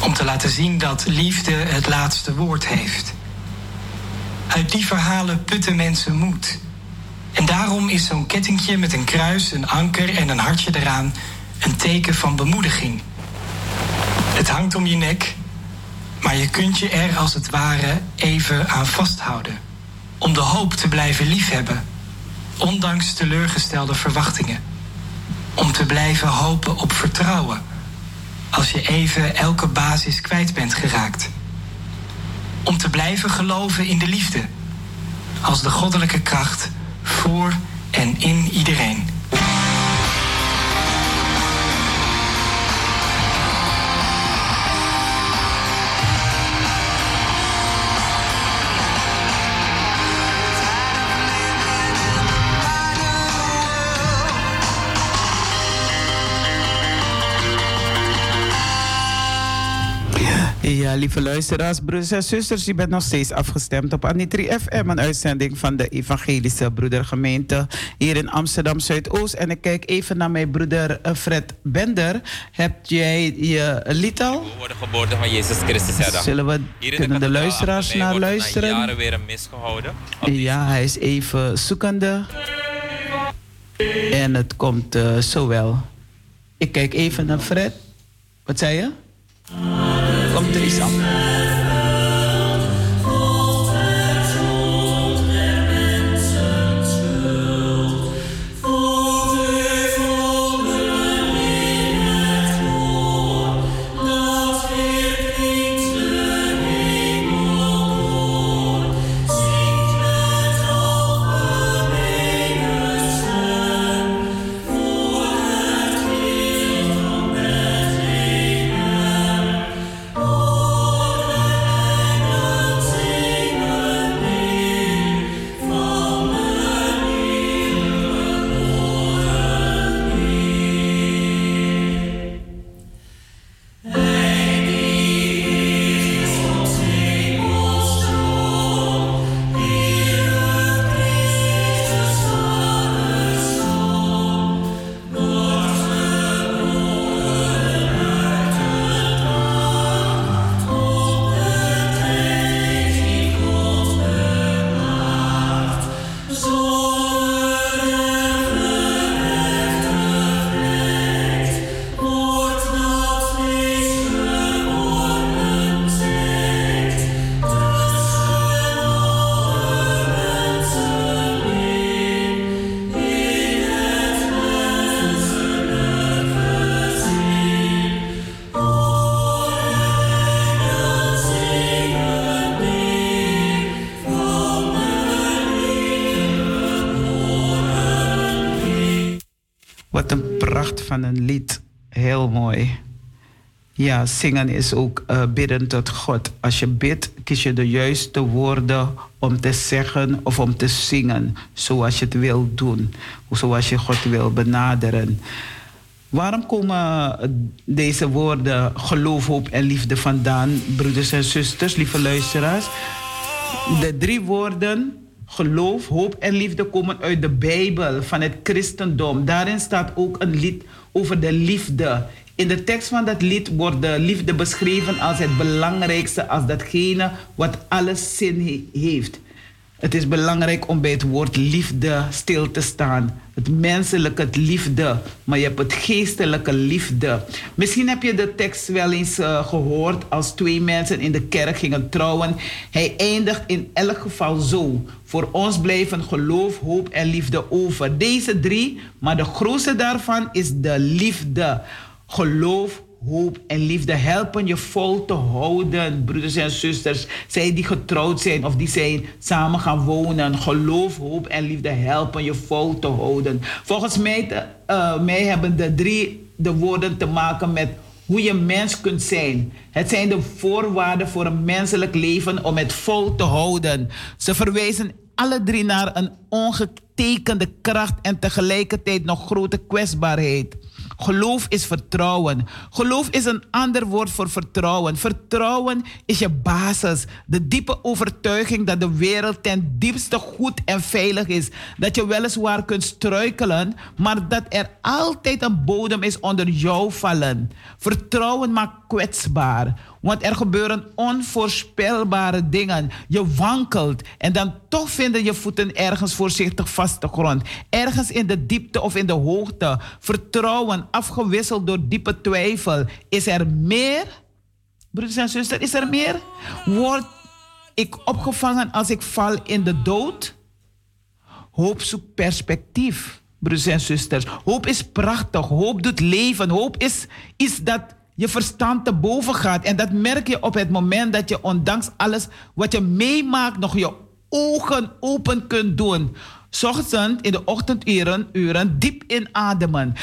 Om te laten zien dat liefde het laatste woord heeft. Uit die verhalen putten mensen moed. En daarom is zo'n kettingje met een kruis, een anker en een hartje eraan een teken van bemoediging. Het hangt om je nek maar je kunt je er als het ware even aan vasthouden. Om de hoop te blijven liefhebben, ondanks teleurgestelde verwachtingen. Om te blijven hopen op vertrouwen, als je even elke basis kwijt bent geraakt. Om te blijven geloven in de liefde, als de goddelijke kracht voor en in iedereen. Ja, lieve luisteraars, broeders en zusters, je bent nog steeds afgestemd op Anitri FM, een uitzending van de Evangelische Broedergemeente hier in Amsterdam Zuidoost. En ik kijk even naar mijn broeder eh, Fred Bender. Heb jij je lied al? We worden geboorte van Jezus Christus. Zullen we kunnen de luisteraars naar luisteren? jaren weer een mis gehouden. Ja, hij is even zoekende. En het komt uh, zo wel. Ik kijk even naar Fred. Wat zei je? Komt er iets aan? Zingen is ook uh, bidden tot God. Als je bidt, kies je de juiste woorden om te zeggen of om te zingen. Zoals je het wil doen. Zoals je God wil benaderen. Waarom komen deze woorden geloof, hoop en liefde vandaan, broeders en zusters, lieve luisteraars? De drie woorden geloof, hoop en liefde komen uit de Bijbel van het christendom. Daarin staat ook een lied over de liefde. In de tekst van dat lied wordt de liefde beschreven als het belangrijkste, als datgene wat alles zin heeft. Het is belangrijk om bij het woord liefde stil te staan. Het menselijke liefde, maar je hebt het geestelijke liefde. Misschien heb je de tekst wel eens uh, gehoord als twee mensen in de kerk gingen trouwen. Hij eindigt in elk geval zo. Voor ons blijven geloof, hoop en liefde over. Deze drie, maar de grootste daarvan is de liefde. Geloof, hoop en liefde helpen je vol te houden, broeders en zusters. Zij die getrouwd zijn of die zijn samen gaan wonen. Geloof, hoop en liefde helpen je vol te houden. Volgens mij, uh, mij hebben de drie de woorden te maken met hoe je mens kunt zijn. Het zijn de voorwaarden voor een menselijk leven om het vol te houden. Ze verwijzen alle drie naar een ongetekende kracht en tegelijkertijd nog grote kwetsbaarheid. Geloof is vertrouwen. Geloof is een ander woord voor vertrouwen. Vertrouwen is je basis. De diepe overtuiging dat de wereld ten diepste goed en veilig is. Dat je weliswaar kunt struikelen, maar dat er altijd een bodem is onder jouw vallen. Vertrouwen maakt kwetsbaar. Want er gebeuren onvoorspelbare dingen. Je wankelt en dan toch vinden je voeten ergens voorzichtig vaste grond. Ergens in de diepte of in de hoogte. Vertrouwen afgewisseld door diepe twijfel. Is er meer? Broeders en zusters, is er meer? Word ik opgevangen als ik val in de dood? Hoop zoekt perspectief, broeders en zusters. Hoop is prachtig. Hoop doet leven. Hoop is, is dat je verstand te boven gaat. En dat merk je op het moment dat je ondanks alles wat je meemaakt nog je ogen open kunt doen. In de ochtenduren uren diep inademen.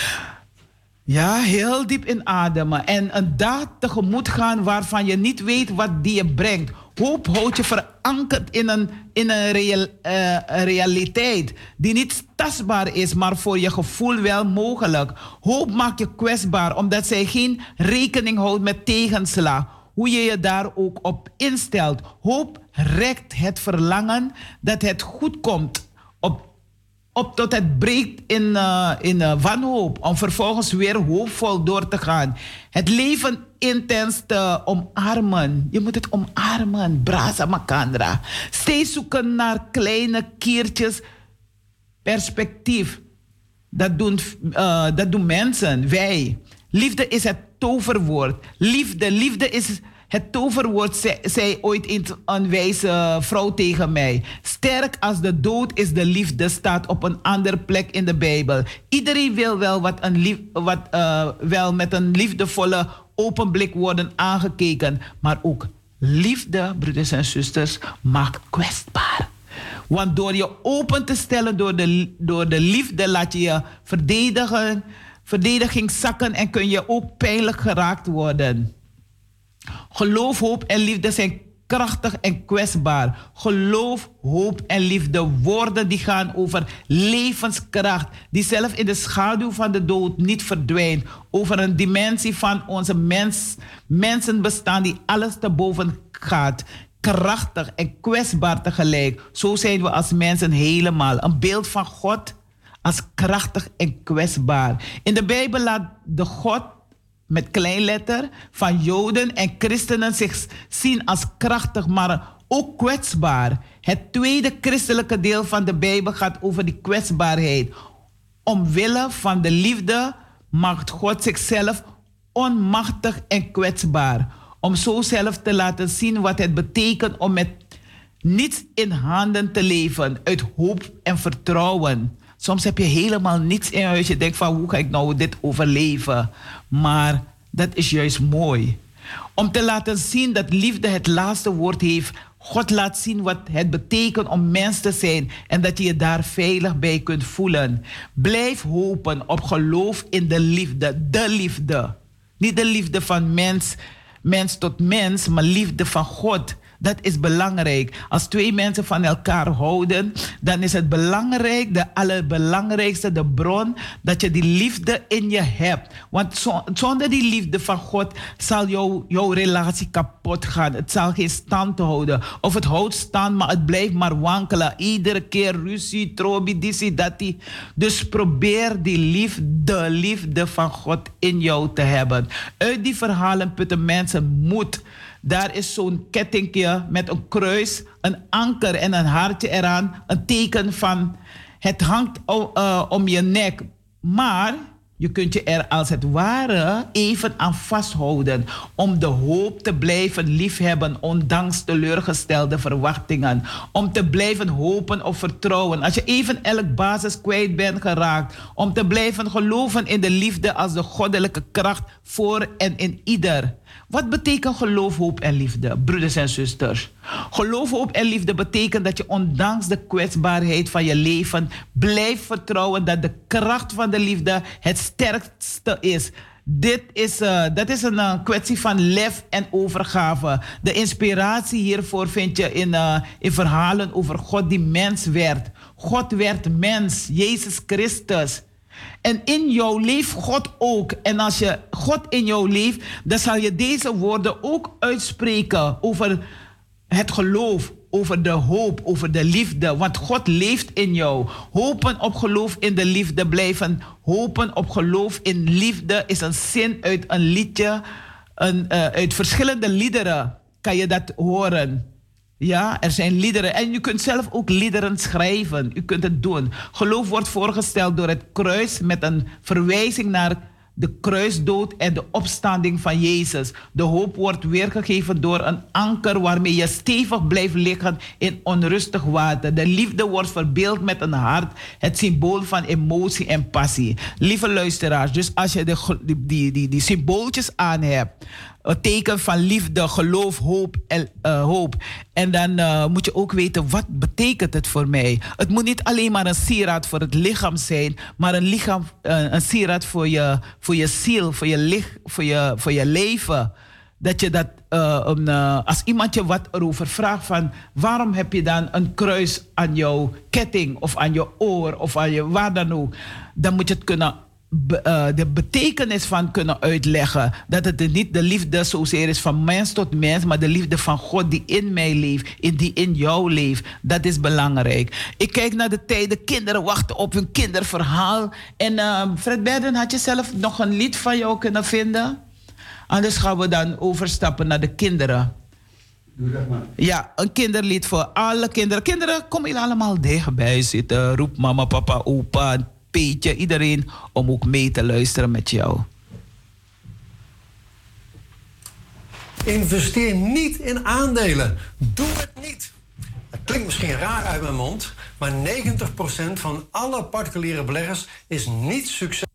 Ja, heel diep inademen. En een dag tegemoet gaan waarvan je niet weet wat die je brengt. Hoop houdt je verankerd in een, in een uh, realiteit die niet tastbaar is, maar voor je gevoel wel mogelijk. Hoop maakt je kwetsbaar omdat zij geen rekening houdt met tegenslag. Hoe je je daar ook op instelt. Hoop rekt het verlangen dat het goed komt op tot het breekt in, uh, in uh, wanhoop, om vervolgens weer hoopvol door te gaan. Het leven intens te omarmen. Je moet het omarmen, brasa makandra. Steeds zoeken naar kleine keertjes perspectief. Dat doen, uh, dat doen mensen, wij. Liefde is het toverwoord. Liefde, liefde is het toverwoord zei, ooit een wijze vrouw tegen mij. Sterk als de dood is de liefde, staat op een andere plek in de Bijbel. Iedereen wil wel, wat een lief, wat, uh, wel met een liefdevolle open blik worden aangekeken. Maar ook liefde, broeders en zusters, maakt kwetsbaar. Want door je open te stellen door de, door de liefde laat je je verdedigen, verdediging zakken en kun je ook pijnlijk geraakt worden. Geloof, hoop en liefde zijn krachtig en kwetsbaar. Geloof, hoop en liefde, woorden die gaan over levenskracht, die zelf in de schaduw van de dood niet verdwijnt. Over een dimensie van onze mens, mensenbestaan die alles te boven gaat. Krachtig en kwetsbaar tegelijk. Zo zijn we als mensen helemaal. Een beeld van God als krachtig en kwetsbaar. In de Bijbel laat de God met kleinletter van Joden en christenen zich zien als krachtig, maar ook kwetsbaar. Het tweede christelijke deel van de Bijbel gaat over die kwetsbaarheid. Omwille van de liefde maakt God zichzelf onmachtig en kwetsbaar. Om zo zelf te laten zien wat het betekent om met niets in handen te leven, uit hoop en vertrouwen. Soms heb je helemaal niets in huis. Je denkt van hoe ga ik nou dit overleven? Maar dat is juist mooi. Om te laten zien dat liefde het laatste woord heeft, God laat zien wat het betekent om mens te zijn en dat je je daar veilig bij kunt voelen. Blijf hopen op geloof in de liefde, de liefde. Niet de liefde van mens, mens tot mens, maar liefde van God. Dat is belangrijk. Als twee mensen van elkaar houden, dan is het belangrijk, de allerbelangrijkste, de bron, dat je die liefde in je hebt. Want zonder die liefde van God zal jouw, jouw relatie kapot gaan. Het zal geen stand houden. Of het houdt stand, maar het blijft maar wankelen. Iedere keer ruzie, trobi, dissi, dati. Dus probeer die liefde, de liefde van God in jou te hebben. Uit die verhalen putten mensen moed. Daar is zo'n kettingje met een kruis, een anker en een hartje eraan. Een teken van het hangt uh, om je nek. Maar je kunt je er als het ware even aan vasthouden om de hoop te blijven liefhebben, ondanks teleurgestelde verwachtingen. Om te blijven hopen of vertrouwen. Als je even elk basis kwijt bent geraakt. Om te blijven geloven in de liefde als de goddelijke kracht voor en in ieder. Wat betekent geloof, hoop en liefde, broeders en zusters? Geloof, hoop en liefde betekent dat je ondanks de kwetsbaarheid van je leven blijft vertrouwen dat de kracht van de liefde het sterkste is. Dit is, uh, dat is een uh, kwestie van lef en overgave. De inspiratie hiervoor vind je in, uh, in verhalen over God die mens werd. God werd mens, Jezus Christus. En in jou leeft God ook. En als je God in jou leeft, dan zal je deze woorden ook uitspreken over het geloof, over de hoop, over de liefde. Want God leeft in jou. Hopen op geloof in de liefde blijven. Hopen op geloof in liefde is een zin uit een liedje. Een, uh, uit verschillende liederen kan je dat horen. Ja, er zijn liederen. En u kunt zelf ook liederen schrijven. U kunt het doen. Geloof wordt voorgesteld door het kruis met een verwijzing naar de kruisdood en de opstanding van Jezus. De hoop wordt weergegeven door een anker waarmee je stevig blijft liggen in onrustig water. De liefde wordt verbeeld met een hart, het symbool van emotie en passie. Lieve luisteraars, dus als je de, die, die, die, symbooltjes aan hebt, een teken van liefde, geloof, hoop en uh, hoop. En dan uh, moet je ook weten, wat betekent het voor mij? Het moet niet alleen maar een sieraad voor het lichaam zijn, maar een, lichaam, uh, een sieraad voor je, voor je ziel, voor je, lich, voor je, voor je leven. Dat je dat, als iemand je wat erover vraagt van, waarom heb je dan een kruis aan jouw ketting of aan je oor of aan je waar dan ook, dan moet je het kunnen uh, de betekenis van kunnen uitleggen. Dat het niet de liefde zozeer is van mens tot mens, maar de liefde van God die in mij leeft, in die in jou leeft. Dat is belangrijk. Ik kijk naar de tijden, kinderen wachten op hun kinderverhaal. En uh, Fred Berden, had je zelf nog een lied van jou kunnen vinden? Anders gaan we dan overstappen naar de kinderen. Doe dat maar. Ja, een kinderlied voor alle kinderen. Kinderen, kom hier allemaal dichtbij zitten. Roep mama, papa, opa, Peetje, iedereen om ook mee te luisteren met jou. Investeer niet in aandelen. Doe het niet. Het klinkt misschien raar uit mijn mond, maar 90% van alle particuliere beleggers is niet succesvol.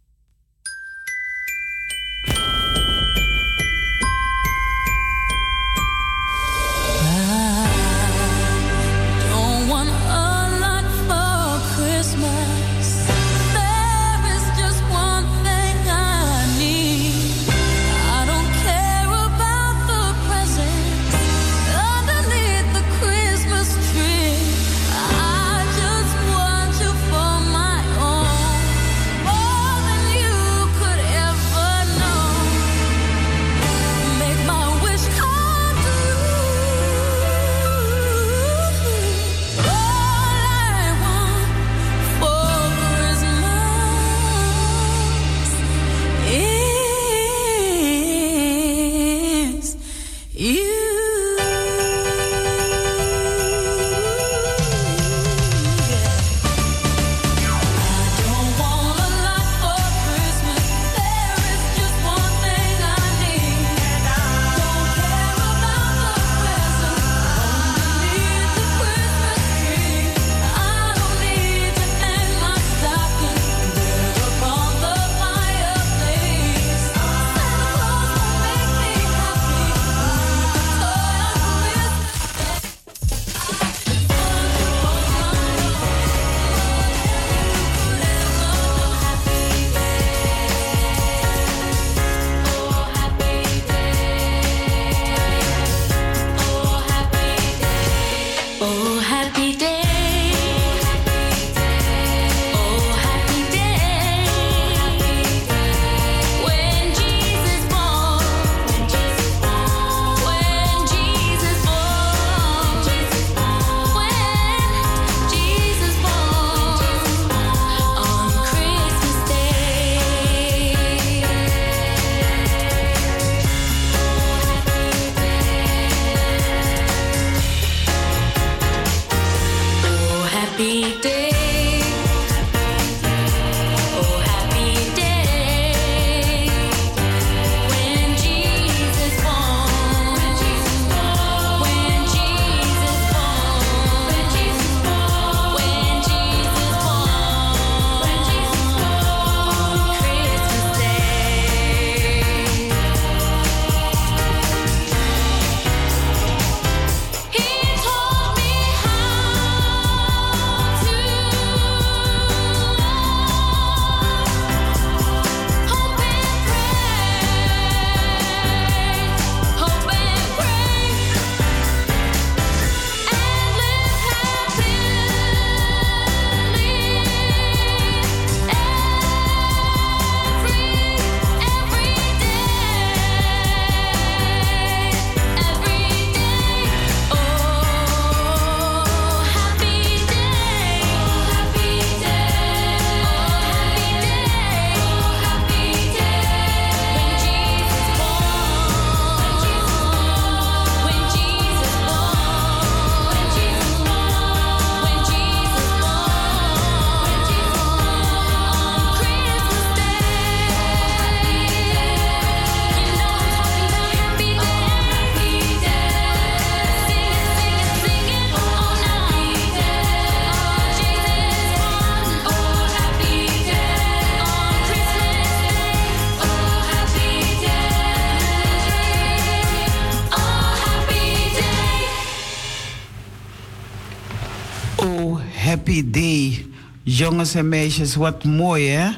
Jongens en meisjes, wat mooi hè?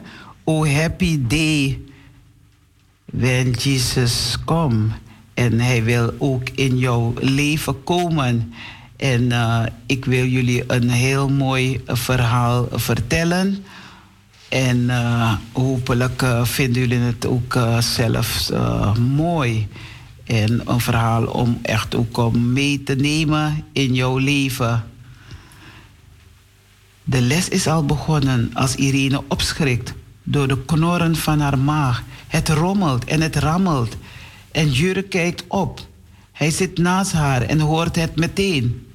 Oh, happy day. When Jesus komt. En hij wil ook in jouw leven komen. En uh, ik wil jullie een heel mooi verhaal vertellen. En uh, hopelijk uh, vinden jullie het ook zelfs mooi. En een verhaal om echt ook om mee te nemen in jouw leven. De les is al begonnen als Irene opschrikt door de knorren van haar maag. Het rommelt en het rammelt. En Jure kijkt op. Hij zit naast haar en hoort het meteen.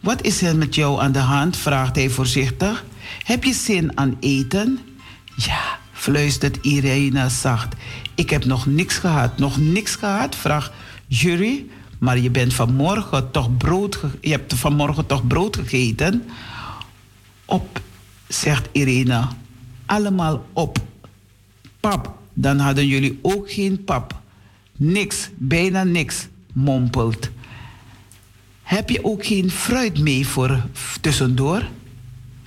Wat is er met jou aan de hand? vraagt hij voorzichtig. Heb je zin aan eten? Ja, fluistert Irene zacht. Ik heb nog niks gehad. Nog niks gehad? vraagt Jury. Maar je bent vanmorgen toch brood, je hebt vanmorgen toch brood gegeten? Op, zegt Irene. Allemaal op. Pap, dan hadden jullie ook geen pap. Niks, bijna niks, mompelt. Heb je ook geen fruit mee voor tussendoor?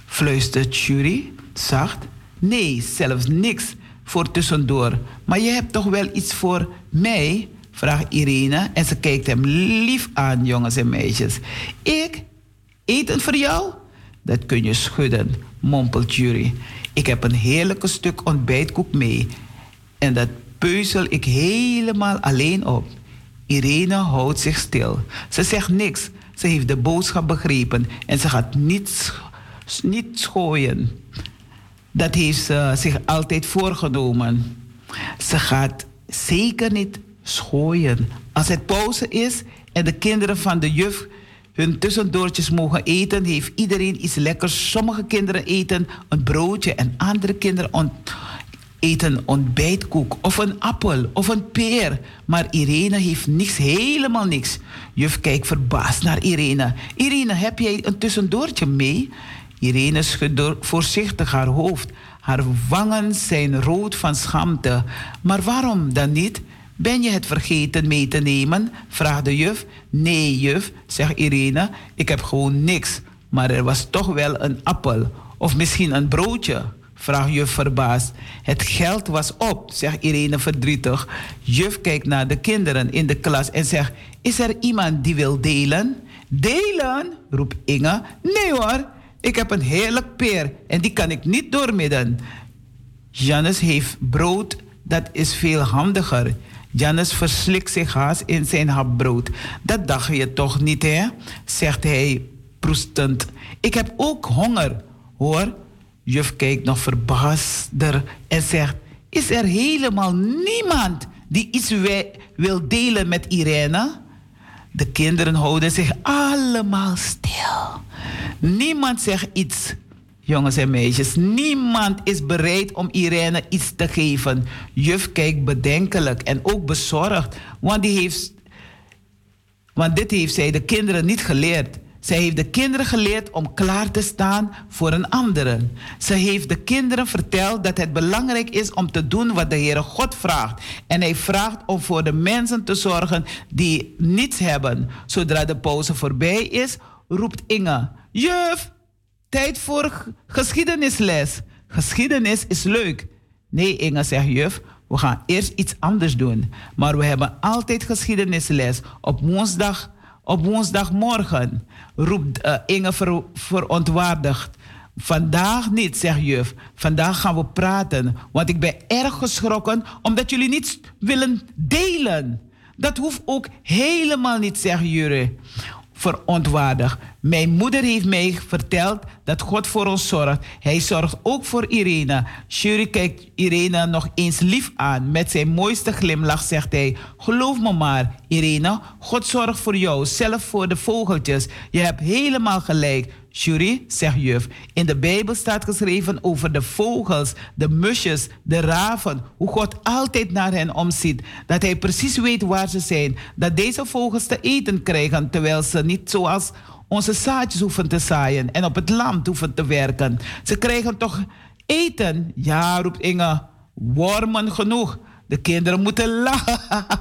Fluistert Jury zacht. Nee, zelfs niks voor tussendoor. Maar je hebt toch wel iets voor mij? vraagt Irene en ze kijkt hem lief aan, jongens en meisjes. Ik? Eten voor jou? Dat kun je schudden, mompelt Jury. Ik heb een heerlijke stuk ontbijtkoek mee. En dat peuzel ik helemaal alleen op. Irene houdt zich stil. Ze zegt niks. Ze heeft de boodschap begrepen en ze gaat niet, niet schooien. Dat heeft ze zich altijd voorgenomen. Ze gaat zeker niet schooien. Als het pauze is en de kinderen van de juf hun tussendoortjes mogen eten, heeft iedereen iets lekkers. Sommige kinderen eten een broodje en andere kinderen eten ontbijtkoek of een appel of een peer. Maar Irene heeft niks, helemaal niks. Juf kijkt verbaasd naar Irene. Irene, heb jij een tussendoortje mee? Irene schudt voorzichtig haar hoofd. Haar wangen zijn rood van schaamte. Maar waarom dan niet? Ben je het vergeten mee te nemen? vraagt de juf. Nee, juf, zegt Irene. Ik heb gewoon niks. Maar er was toch wel een appel. Of misschien een broodje, vraagt juf verbaasd. Het geld was op, zegt Irene verdrietig. Juf kijkt naar de kinderen in de klas en zegt: Is er iemand die wil delen? Delen? roept Inge. Nee hoor, ik heb een heerlijk peer en die kan ik niet doormidden. Jannes heeft brood, dat is veel handiger. Jannes verslikt zich haast in zijn hapbrood. Dat dacht je toch niet, hè? zegt hij proestend. Ik heb ook honger, hoor. Juf kijkt nog verbaasder en zegt: Is er helemaal niemand die iets wil delen met Irene? De kinderen houden zich allemaal stil. Niemand zegt iets. Jongens en meisjes, niemand is bereid om Irene iets te geven. Juf kijkt bedenkelijk en ook bezorgd, want, die heeft, want dit heeft zij de kinderen niet geleerd. Zij heeft de kinderen geleerd om klaar te staan voor een anderen. Ze heeft de kinderen verteld dat het belangrijk is om te doen wat de Heere God vraagt. En hij vraagt om voor de mensen te zorgen die niets hebben. Zodra de pauze voorbij is, roept Inge: Juf, tijd voor geschiedenisles. Geschiedenis is leuk. Nee, Inge, zegt juf, we gaan eerst iets anders doen. Maar we hebben altijd geschiedenisles op woensdag, op woensdagmorgen. Roept uh, Inge ver, verontwaardigd. Vandaag niet, zegt juf. Vandaag gaan we praten. Want ik ben erg geschrokken omdat jullie niets willen delen. Dat hoeft ook helemaal niet, zegt jullie verontwaardigd. Mijn moeder heeft mij verteld dat God voor ons zorgt. Hij zorgt ook voor Irene. Shuri kijkt Irene nog eens lief aan. Met zijn mooiste glimlach zegt hij: Geloof me maar, Irene, God zorgt voor jou, zelf voor de vogeltjes. Je hebt helemaal gelijk. Jury, zegt juf, in de Bijbel staat geschreven over de vogels, de musjes, de raven, hoe God altijd naar hen omziet. Dat hij precies weet waar ze zijn. Dat deze vogels te eten krijgen, terwijl ze niet zoals onze zaadjes hoeven te zaaien en op het land hoeven te werken. Ze krijgen toch eten? Ja, roept Inge, wormen genoeg. De kinderen moeten lachen.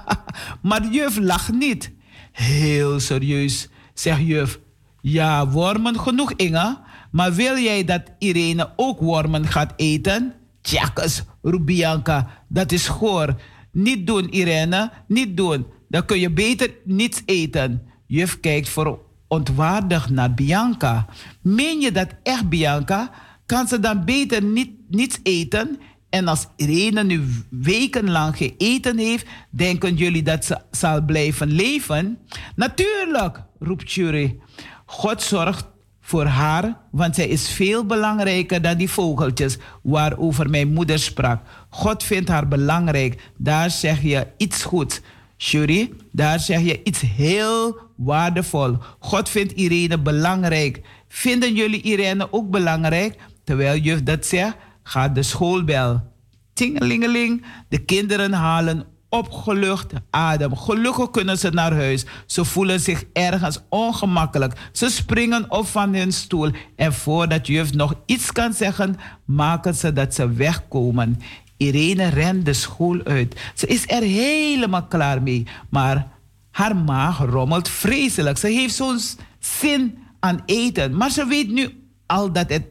maar juf lacht niet. Heel serieus, zegt juf. Ja, wormen genoeg, Inge. Maar wil jij dat Irene ook wormen gaat eten? Tjakkes, roept Bianca. Dat is goor. Niet doen, Irene. Niet doen. Dan kun je beter niets eten. Juf kijkt verontwaardigd naar Bianca. Meen je dat echt, Bianca? Kan ze dan beter niet, niets eten? En als Irene nu wekenlang eten heeft, denken jullie dat ze zal blijven leven? Natuurlijk, roept Jury. God zorgt voor haar, want zij is veel belangrijker dan die vogeltjes waarover mijn moeder sprak. God vindt haar belangrijk. Daar zeg je iets goed. Jury, daar zeg je iets heel waardevol. God vindt Irene belangrijk. Vinden jullie Irene ook belangrijk? Terwijl juf dat zegt, gaat de schoolbel. Tingelingeling, de kinderen halen opgelucht adem. Gelukkig kunnen ze naar huis. Ze voelen zich ergens ongemakkelijk. Ze springen op van hun stoel. En voordat juf nog iets kan zeggen, maken ze dat ze wegkomen. Irene rent de school uit. Ze is er helemaal klaar mee. Maar haar maag rommelt vreselijk. Ze heeft zo'n zin aan eten. Maar ze weet nu al dat het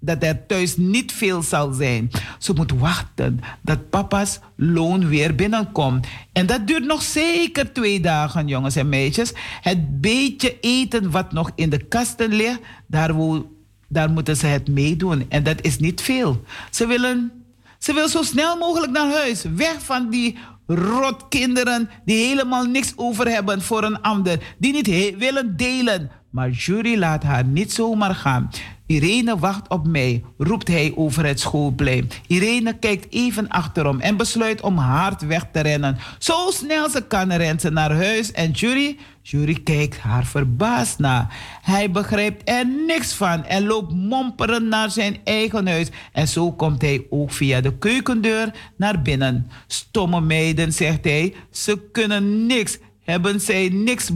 dat er thuis niet veel zal zijn. Ze moet wachten dat papa's loon weer binnenkomt. En dat duurt nog zeker twee dagen, jongens en meisjes. Het beetje eten wat nog in de kasten ligt, daar, wil, daar moeten ze het meedoen. En dat is niet veel. Ze willen, ze wil zo snel mogelijk naar huis. Weg van die rotkinderen die helemaal niks over hebben voor een ander. Die niet willen delen. Maar jury laat haar niet zomaar gaan. Irene wacht op mij, roept hij over het schoolplein. Irene kijkt even achterom en besluit om hard weg te rennen. Zo snel ze kan rent ze naar huis en Jury, Jury kijkt haar verbaasd na. Hij begrijpt er niks van en loopt momperen naar zijn eigen huis. En zo komt hij ook via de keukendeur naar binnen. Stomme meiden, zegt hij, ze kunnen niks. Hebben zij niks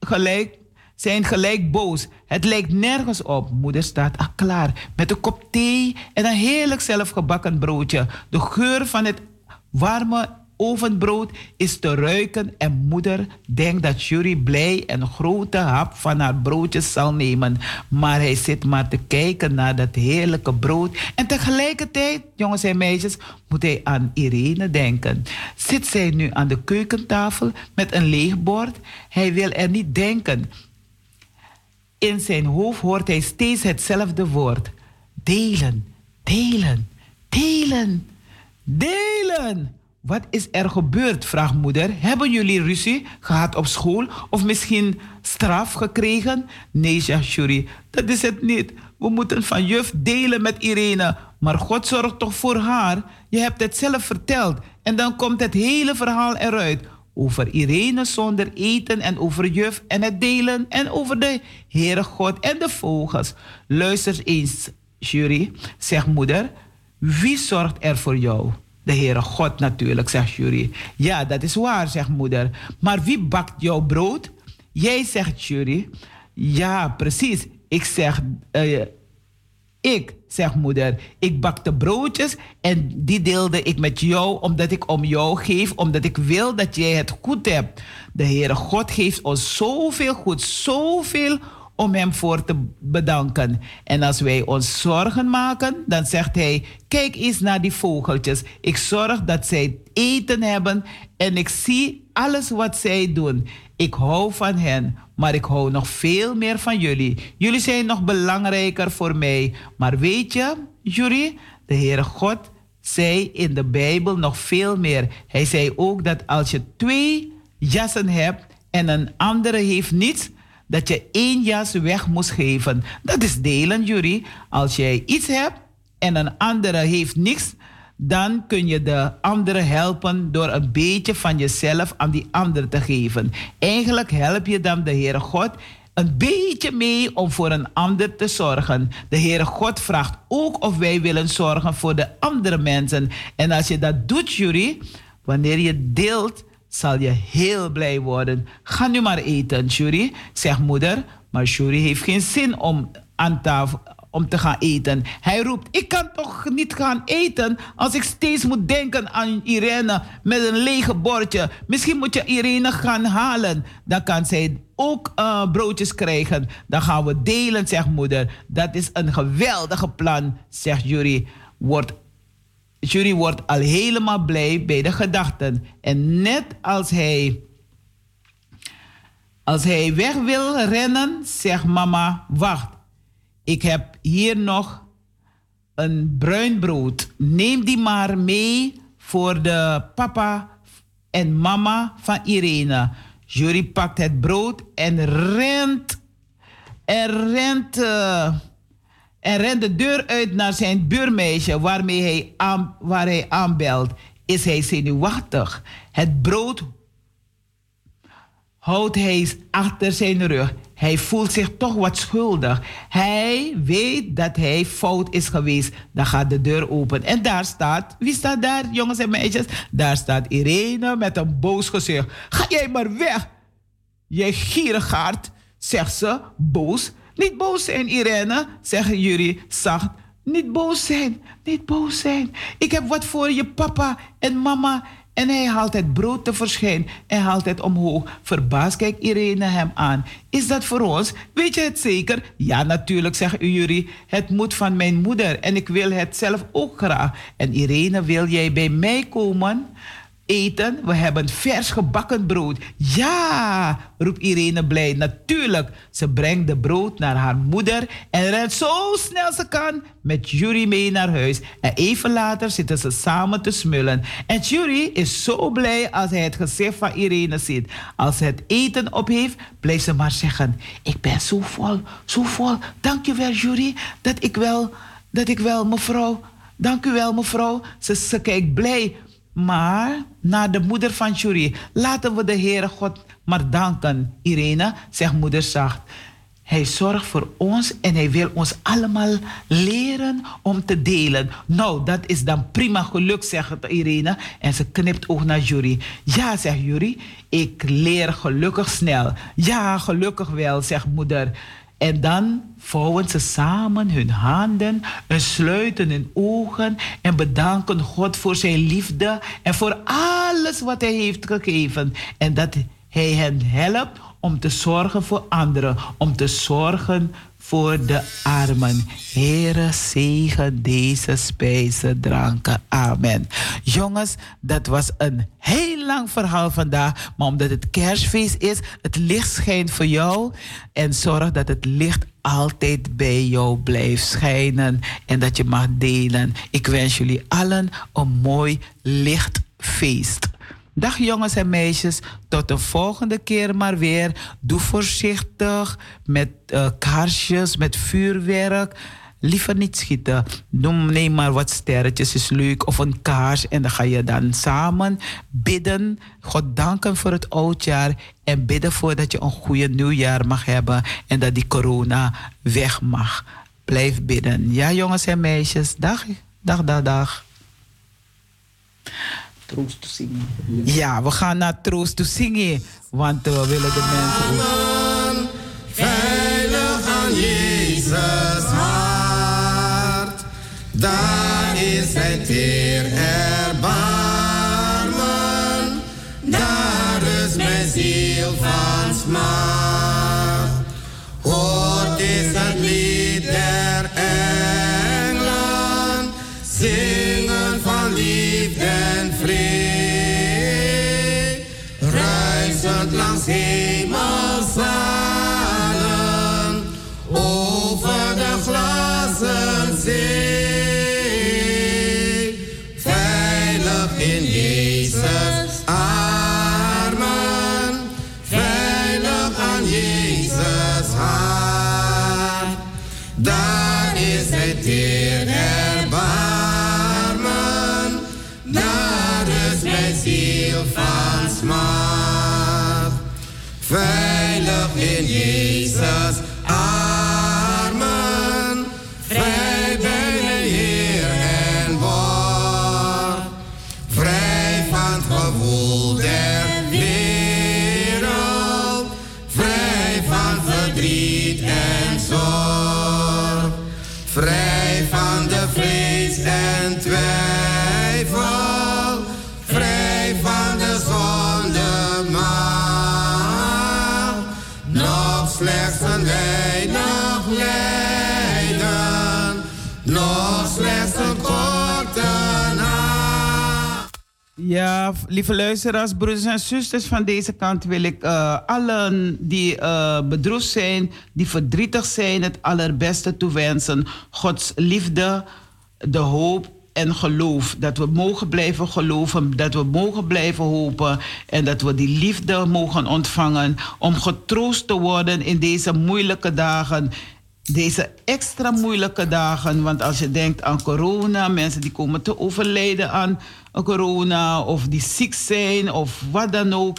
gelijk zijn gelijk boos. Het lijkt nergens op. Moeder staat al klaar met een kop thee en een heerlijk zelfgebakken broodje. De geur van het warme ovenbrood is te ruiken en moeder denkt dat Jury blij een grote hap van haar broodjes zal nemen. Maar hij zit maar te kijken naar dat heerlijke brood. En tegelijkertijd, jongens en meisjes, moet hij aan Irene denken. Zit zij nu aan de keukentafel met een leeg bord? Hij wil er niet denken. In zijn hoofd hoort hij steeds hetzelfde woord. Delen, delen, delen, delen. Wat is er gebeurd? vraagt moeder. Hebben jullie ruzie gehad op school? Of misschien straf gekregen? Nee, Shuri, dat is het niet. We moeten van juf delen met Irene. Maar God zorgt toch voor haar? Je hebt het zelf verteld. En dan komt het hele verhaal eruit over Irene zonder eten en over juf en het delen en over de Heere God en de vogels. Luister eens jury, zegt moeder, wie zorgt er voor jou? De Heere God natuurlijk, zegt jury. Ja, dat is waar, zegt moeder. Maar wie bakt jouw brood? Jij zegt jury. Ja, precies. Ik zeg, uh, ik, zegt moeder, ik bakte broodjes en die deelde ik met jou omdat ik om jou geef, omdat ik wil dat jij het goed hebt. De Heere God geeft ons zoveel goed, zoveel om Hem voor te bedanken. En als wij ons zorgen maken, dan zegt Hij: Kijk eens naar die vogeltjes. Ik zorg dat zij eten hebben en ik zie alles wat zij doen. Ik hou van hen, maar ik hou nog veel meer van jullie. Jullie zijn nog belangrijker voor mij. Maar weet je, jullie, de Heere God zei in de Bijbel nog veel meer. Hij zei ook dat als je twee jassen hebt en een andere heeft niets, dat je één jas weg moest geven. Dat is delen, jullie. Als jij iets hebt en een andere heeft niks, dan kun je de andere helpen door een beetje van jezelf aan die ander te geven. Eigenlijk help je dan de Heere God een beetje mee om voor een ander te zorgen. De Heere God vraagt ook of wij willen zorgen voor de andere mensen. En als je dat doet, Jury, wanneer je deelt, zal je heel blij worden. Ga nu maar eten, Jury, zegt moeder. Maar Jury heeft geen zin om aan tafel om te gaan eten. Hij roept: Ik kan toch niet gaan eten als ik steeds moet denken aan Irene met een lege bordje. Misschien moet je Irene gaan halen. Dan kan zij ook uh, broodjes krijgen. Dan gaan we delen, zegt moeder. Dat is een geweldige plan, zegt Jury. Wordt Jury wordt al helemaal blij bij de gedachten. En net als hij, als hij weg wil rennen, zegt mama: Wacht, ik heb hier nog een bruin brood. Neem die maar mee voor de papa en mama van Irene. Jury pakt het brood en rent. En rent. Uh, en rent de deur uit naar zijn buurmeisje waarmee hij aan, waar hij aanbelt. Is hij zenuwachtig? Het brood houdt hij achter zijn rug. Hij voelt zich toch wat schuldig. Hij weet dat hij fout is geweest. Dan gaat de deur open. En daar staat, wie staat daar, jongens en meisjes? Daar staat Irene met een boos gezicht. Ga jij maar weg. Jij gierigaard, zegt ze, boos. Niet boos zijn, Irene, zeggen jullie zacht. Niet boos zijn, niet boos zijn. Ik heb wat voor je papa en mama en hij haalt het brood tevoorschijn en haalt het omhoog. Verbaasd kijkt Irene hem aan. Is dat voor ons? Weet je het zeker? Ja, natuurlijk, zegt Uri. Het moet van mijn moeder en ik wil het zelf ook graag. En Irene, wil jij bij mij komen? Eten. We hebben vers gebakken brood. Ja, roept Irene blij. Natuurlijk. Ze brengt de brood naar haar moeder en rent zo snel ze kan met Jury mee naar huis. En even later zitten ze samen te smullen. En Jury is zo blij als hij het gezicht van Irene ziet. Als ze het eten op heeft, blijft ze maar zeggen: Ik ben zo vol, zo vol. Dank je wel, Jury, dat ik wel, dat ik wel, mevrouw. Dank u wel, mevrouw. Ze, ze kijkt blij maar naar de moeder van Jury. Laten we de Heere God maar danken. Irene, zegt moeder zacht. Hij zorgt voor ons en hij wil ons allemaal leren om te delen. Nou, dat is dan prima geluk, zegt Irene. En ze knipt ook naar Jury. Ja, zegt Jury, ik leer gelukkig snel. Ja, gelukkig wel, zegt moeder. En dan vouwen ze samen hun handen en sluiten hun ogen en bedanken God voor zijn liefde en voor alles wat hij heeft gegeven. En dat hij hen helpt om te zorgen voor anderen, om te zorgen voor de armen. Heere, zegen deze spijzen, dranken. Amen. Jongens, dat was een heel lang verhaal vandaag. Maar omdat het kerstfeest is, het licht schijnt voor jou. En zorg dat het licht altijd bij jou blijft schijnen. En dat je mag delen. Ik wens jullie allen een mooi lichtfeest. Dag jongens en meisjes, tot de volgende keer maar weer. Doe voorzichtig met uh, kaarsjes, met vuurwerk. Liever niet schieten. Noem, neem maar wat sterretjes, is leuk. Of een kaars. En dan ga je dan samen bidden. God danken voor het oudjaar. En bidden voor dat je een goede nieuwjaar mag hebben. En dat die corona weg mag. blijf bidden. Ja, jongens en meisjes. Dag, dag, dag, dag. Troost to zingen. Ja, we gaan naar Troost to zingen. Want we willen de mensen ook... Veilig aan Jezus hart. Daar Veilig in Jezus Ja, lieve luisteraars, broeders en zusters, van deze kant wil ik eh, allen die eh, bedroefd zijn, die verdrietig zijn, het allerbeste toewensen. Gods liefde, de hoop en geloof. Dat we mogen blijven geloven, dat we mogen blijven hopen en dat we die liefde mogen ontvangen om getroost te worden in deze moeilijke dagen. Deze extra moeilijke dagen, want als je denkt aan corona, mensen die komen te overlijden aan corona of die ziek zijn of wat dan ook.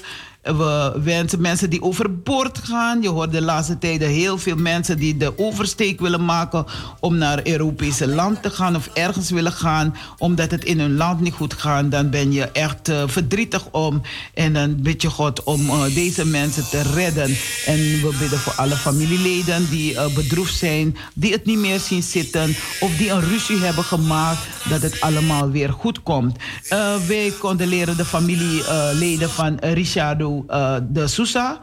We wensen mensen die overboord gaan. Je hoort de laatste tijden heel veel mensen die de oversteek willen maken om naar Europese land te gaan of ergens willen gaan omdat het in hun land niet goed gaat. Dan ben je echt uh, verdrietig om en dan bid je God om uh, deze mensen te redden. En we bidden voor alle familieleden die bedroefd zijn, die het niet meer zien zitten of die een ruzie hebben gemaakt, dat het allemaal weer goed komt. wij condoleren de familieleden van Richardo uh, de Sousa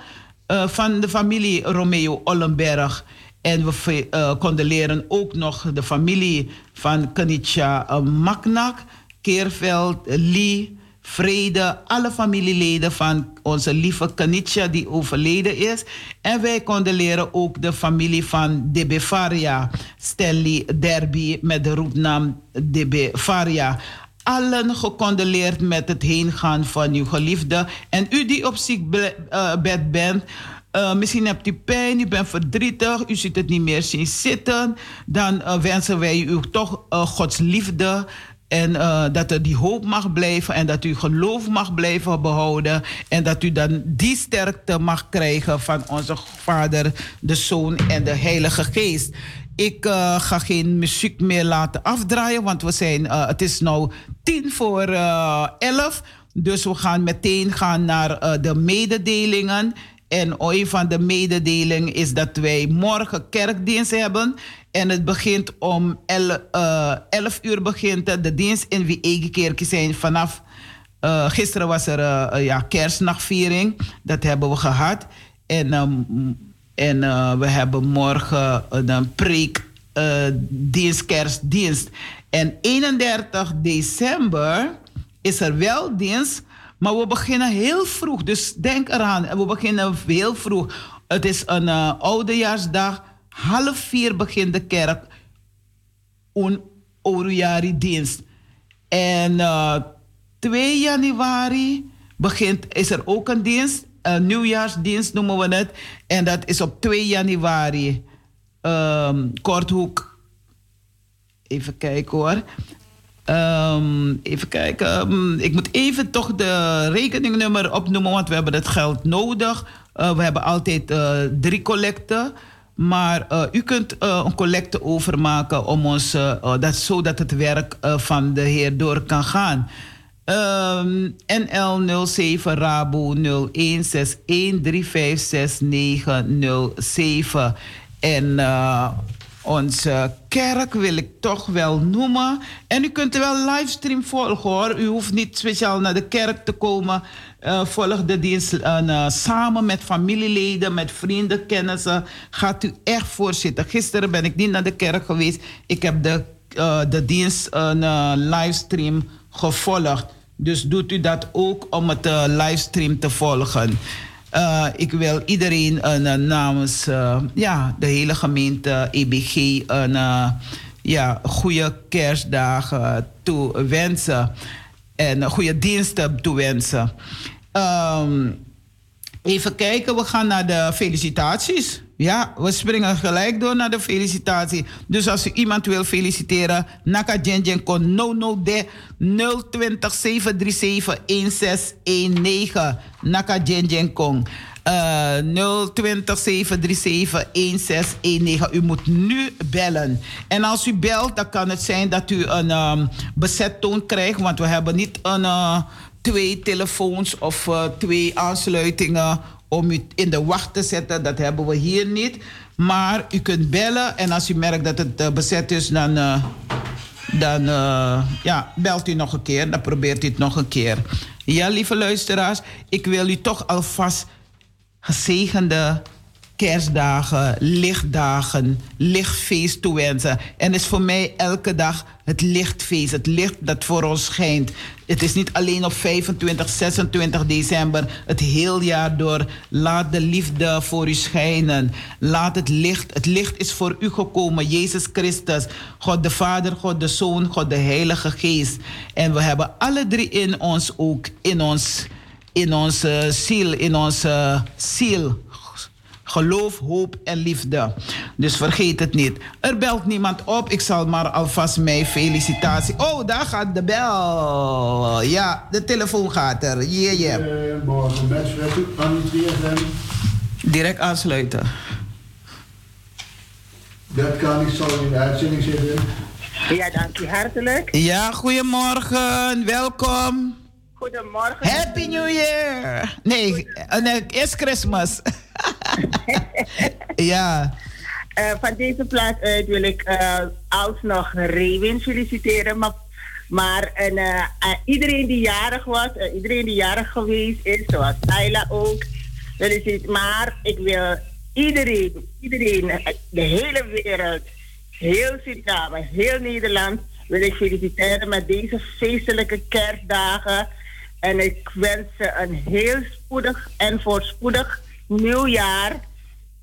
uh, van de familie Romeo Ollenberg. En we uh, condoleren ook nog de familie van Kenitja Maknak, Keerveld, Lee, Vrede, alle familieleden van onze lieve Kenitja die overleden is. En wij condoleren ook de familie van DB Faria, Stanley Derby met de roepnaam DB Faria allen gecondoleerd met het heengaan van uw geliefde. En u die op ziekbed bent, uh, misschien hebt u pijn, u bent verdrietig, u ziet het niet meer zien zitten. Dan uh, wensen wij u toch Gods liefde. En dat er die hoop mag blijven en dat u geloof mag blijven behouden. En dat u dan die sterkte mag krijgen van onze Vader, de Zoon en de Heilige Geest. Ik uh, ga geen muziek meer laten afdraaien, want we zijn, uh, het is nu tien voor uh, elf. Dus we gaan meteen gaan naar de mededelingen. En een van de mededelingen is dat wij morgen kerkdienst hebben. En het begint om 11 uur begint de dienst in Wie Kerk zijn vanaf... gisteren was er ja, kerstnachtviering. Dat hebben we gehad. En um, en uh, we hebben morgen een preek, uh, dienst, kerstdienst. En 31 december is er wel dienst, maar we beginnen heel vroeg. Dus denk eraan, we beginnen heel vroeg. Het is een oudejaarsdag. Half vier begint de kerk. Een Orujari dienst. En 2 januari begint, is er ook een dienst uh, nieuwjaarsdienst noemen we het. En dat is op 2 januari. Um, Korthoek. Even kijken hoor. Um, even kijken. Um, ik moet even toch de rekeningnummer opnoemen, want we hebben het geld nodig. Uh, we hebben altijd uh, drie collecten. Maar u kunt een collecte overmaken om ons, dat, zodat het werk van de Heer door kan gaan. Um, NL 07 Rabo 0161356907. En onze kerk wil ik toch wel noemen. En u kunt er wel livestream volgen hoor. U hoeft niet speciaal naar de kerk te komen. Uh, volg de dienst uh, samen met familieleden, met vrienden, kennissen. Gaat u echt voorzitten. Gisteren ben ik niet naar de kerk geweest. Ik heb de, de dienst een livestream gevolgd. Dus doet u dat ook om het livestream te volgen. Uh, ik wil iedereen uh, namens ja, de hele gemeente EBG een ja, goede kerstdagen toewensen. En goede diensten toewensen. Um, even kijken, we gaan naar de felicitaties. Ja, we springen gelijk door naar de felicitatie. Dus als u iemand wil feliciteren, Naka Jenjen kon no no de 020 737 1619. Naka Jenjen kon. Uh, 020 737 1619. U moet nu bellen. En als u belt, dan kan het zijn dat u een um, bezettoon krijgt. Want we hebben niet een, uh, twee telefoons of uh, twee aansluitingen om u in de wacht te zetten. Dat hebben we hier niet. Maar u kunt bellen en als u merkt dat het uh, bezet is, dan, uh, dan ja, belt u nog een keer. Dan probeert u het nog een keer. Ja, lieve luisteraars, ik wil u toch alvast gezegende kerstdagen, lichtdagen, lichtfeest toewensen. En is voor mij elke dag het lichtfeest, het licht dat voor ons schijnt. Het is niet alleen op 25, 26 december, het heel jaar door. Laat de liefde voor u schijnen. Laat het licht, het licht is voor u gekomen, Jezus Christus. God de Vader, God de Zoon, God de Heilige Geest. En we hebben alle drie in ons ook, in ons, in onze ziel, in onze ziel Geloof, hoop en liefde. Dus vergeet het niet. Er belt niemand op. Ik zal maar alvast mijn felicitatie. Oh, daar gaat de bel. Ja, de telefoon gaat er. Yeah, yeah. Goedemorgen, mensen. Aan Direct aansluiten. Dat kan ik zo in de uitzending zitten. Ja, dank u hartelijk. Ja, goedemorgen. Welkom. Goedemorgen. Happy New Year. Nee, nee eerst Christmas. ja. Uh, van deze plaats uit wil ik uh, alsnog Rewin feliciteren. Maar, maar en, uh, iedereen die jarig was, iedereen die jarig geweest is, zoals Ayla ook. Maar ik wil iedereen, iedereen, de hele wereld, heel Suriname, heel Nederland, wil ik feliciteren met deze feestelijke kerstdagen. En ik wens ze een heel spoedig en voorspoedig nieuwjaar.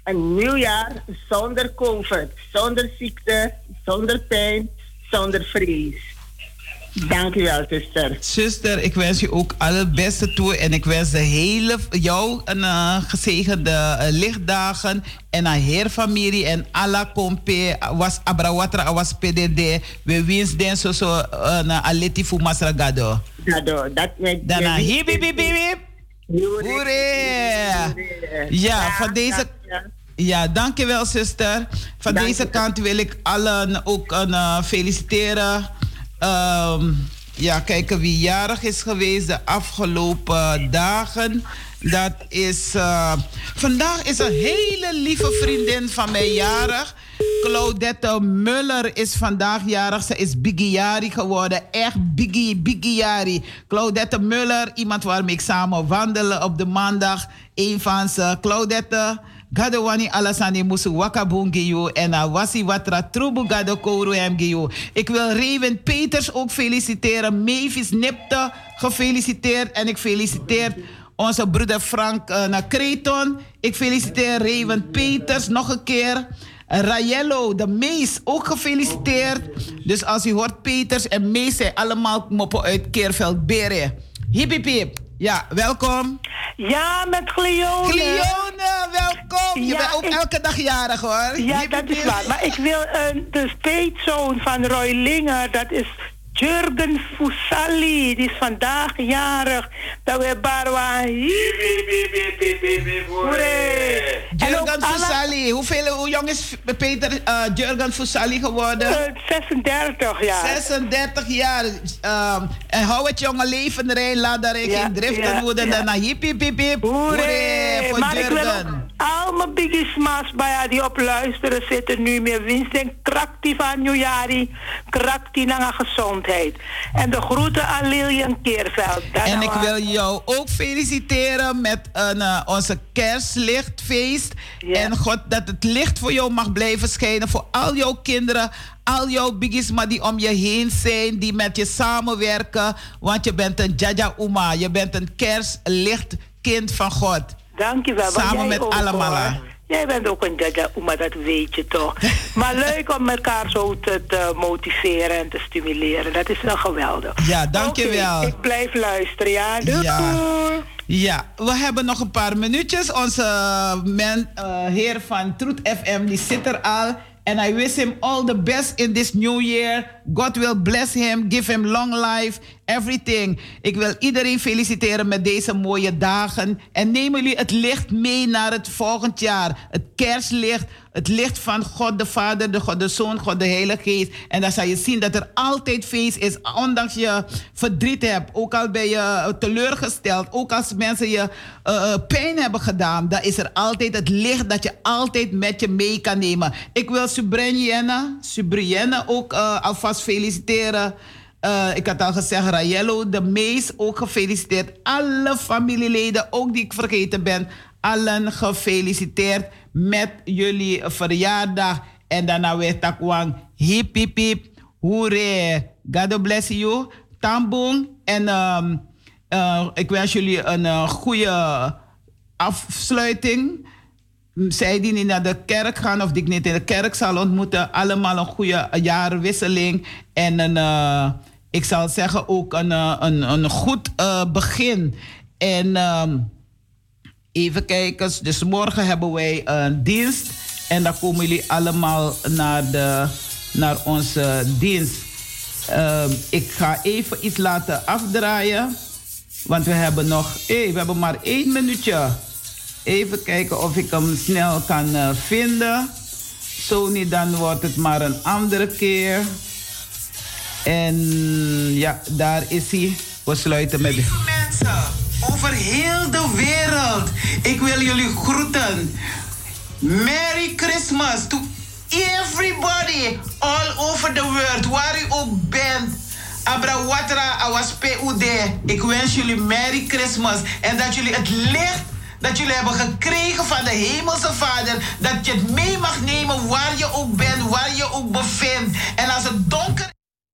Een nieuwjaar zonder COVID, zonder ziekte, zonder pijn, zonder vrees. Dank u wel, zuster. Zuster, ik wens je ook alle beste toe. En ik wens de hele, jou een uh, gezegende uh, lichtdagen. En aan heer familie en alla kompe was abrawatra was PDD. We wens den zo zo een uh, aleti fu masragado. Gado, dat met Daarna hip hip hip hip. Hoeré! Ja, van deze... Ja, dankjewel zuster. Van deze kant wil ik allen ook uh, feliciteren. Um, ja, kijken wie jarig is geweest de afgelopen dagen. Dat is. Uh, vandaag is een hele lieve vriendin van mij jarig. Claudette Muller is vandaag jarig. Ze is Jari geworden. Echt Biggie, Jari. Claudette Muller, iemand waarmee ik samen wandelen op de maandag. Een van ze. Claudette. Gado wani alasani musu wakabungi yo en wasi watra trubu gado kouru Ik wil Raven Peters ook feliciteren. Mavis Nipte gefeliciteerd. En ik feliciteer onze broeder Frank uh. Ik feliciteer Raven Peters nog een keer. Rayello, de Mees, ook gefeliciteerd. Dus als u hoort Peters en Mees zijn allemaal moppen uit Keerveld Beren. Hip hip hip. Ja, welkom. Ja, met Cleone. Cleone, welkom. Je bent ook elke dag jarig hoor. Ja, dat is waar. Maar ik wil uh, de peetzoon van Roy Linger, dat is Jurgen Fusali. Die is vandaag jarig. Dat we Barwa. Jurgen Fusali. Hoeveel, hoe jong is Peter uh, Jurgen Fusali geworden? Uh, 36 jaar. 36 jaar. Um, en hou het jonge leven erin. Laat daar ja, geen driften ja, worden. Ja. Daarna hip hip hip hip. Hoeré, voor maar Jurgen. al mijn biggismas bij die op luisteren zitten nu meer winst en kraktie van nieuwjari. Kraktie naar gezondheid. En de groeten aan Lilian Keerveld. En ik wil jou ook feliciteren met een, uh, onze kerstlichtfeest. Ja. En God, dat het licht voor jou mag blijven schijnen. Voor al jouw kinderen, al jouw bigisma die om je heen zijn, die met je samenwerken. Want je bent een Jaja Uma, je bent een kerstlichtkind van God. Dankjewel. Samen met allemaal. Jij bent ook een Jaja Uma, dat weet je toch. maar leuk om elkaar zo te, te, motiveren en te stimuleren. Dat is wel geweldig. Ja, dankjewel. Okay, ik blijf luisteren, ja. Doei. Ja. Ja, we hebben nog een paar minuutjes. Onze men, uh, heer van Truth FM, die zit er al. And I wish him all the best in this new year. God will bless him, give him long life, everything. Ik wil iedereen feliciteren met deze mooie dagen. En nemen jullie het licht mee naar het volgend jaar. Het kerstlicht, het licht van God de Vader, de God de Zoon, God de Heilige Geest. En dan zal je zien dat er altijd feest is, ondanks je verdriet hebt. Ook al ben je teleurgesteld, ook als mensen je uh, pijn hebben gedaan. Dan is er altijd het licht dat je altijd met je mee kan nemen. Ik wil Subrienne, Subrienne ook alvast feliciteren. Uh, ik had al gezegd, Rayello, de meest ook gefeliciteerd. Alle familieleden, ook die ik vergeten ben, allen gefeliciteerd met jullie verjaardag. En daarna weer takwang, hip hip hip. God bless you, tambong. En um, uh, ik wens jullie een uh, goede afsluiting. Zij die niet naar de kerk gaan of die ik niet in de kerk zal ontmoeten, allemaal een goede jaarwisseling. En een, ik zal zeggen ook een, een, een goed begin. En um, Even kijken, dus morgen hebben wij een dienst. En dan komen jullie allemaal naar, de, naar onze dienst. Uh, ik ga even iets laten afdraaien. Want we hebben nog, hey, we hebben maar één minuutje. Even kijken of ik hem snel kan vinden. Zo niet, dan wordt het maar een andere keer. En ja, daar is hij. We sluiten met... Mensen! over heel de wereld. Ik wil jullie groeten. Merry Christmas to everybody all over the world, waar u ook bent. Abra Watra, Awas PUD. Ik wens jullie Merry Christmas en dat jullie het licht dat jullie hebben gekregen van de Hemelse Vader, dat je het mee mag nemen waar je ook bent, waar je ook bevindt. En als het donker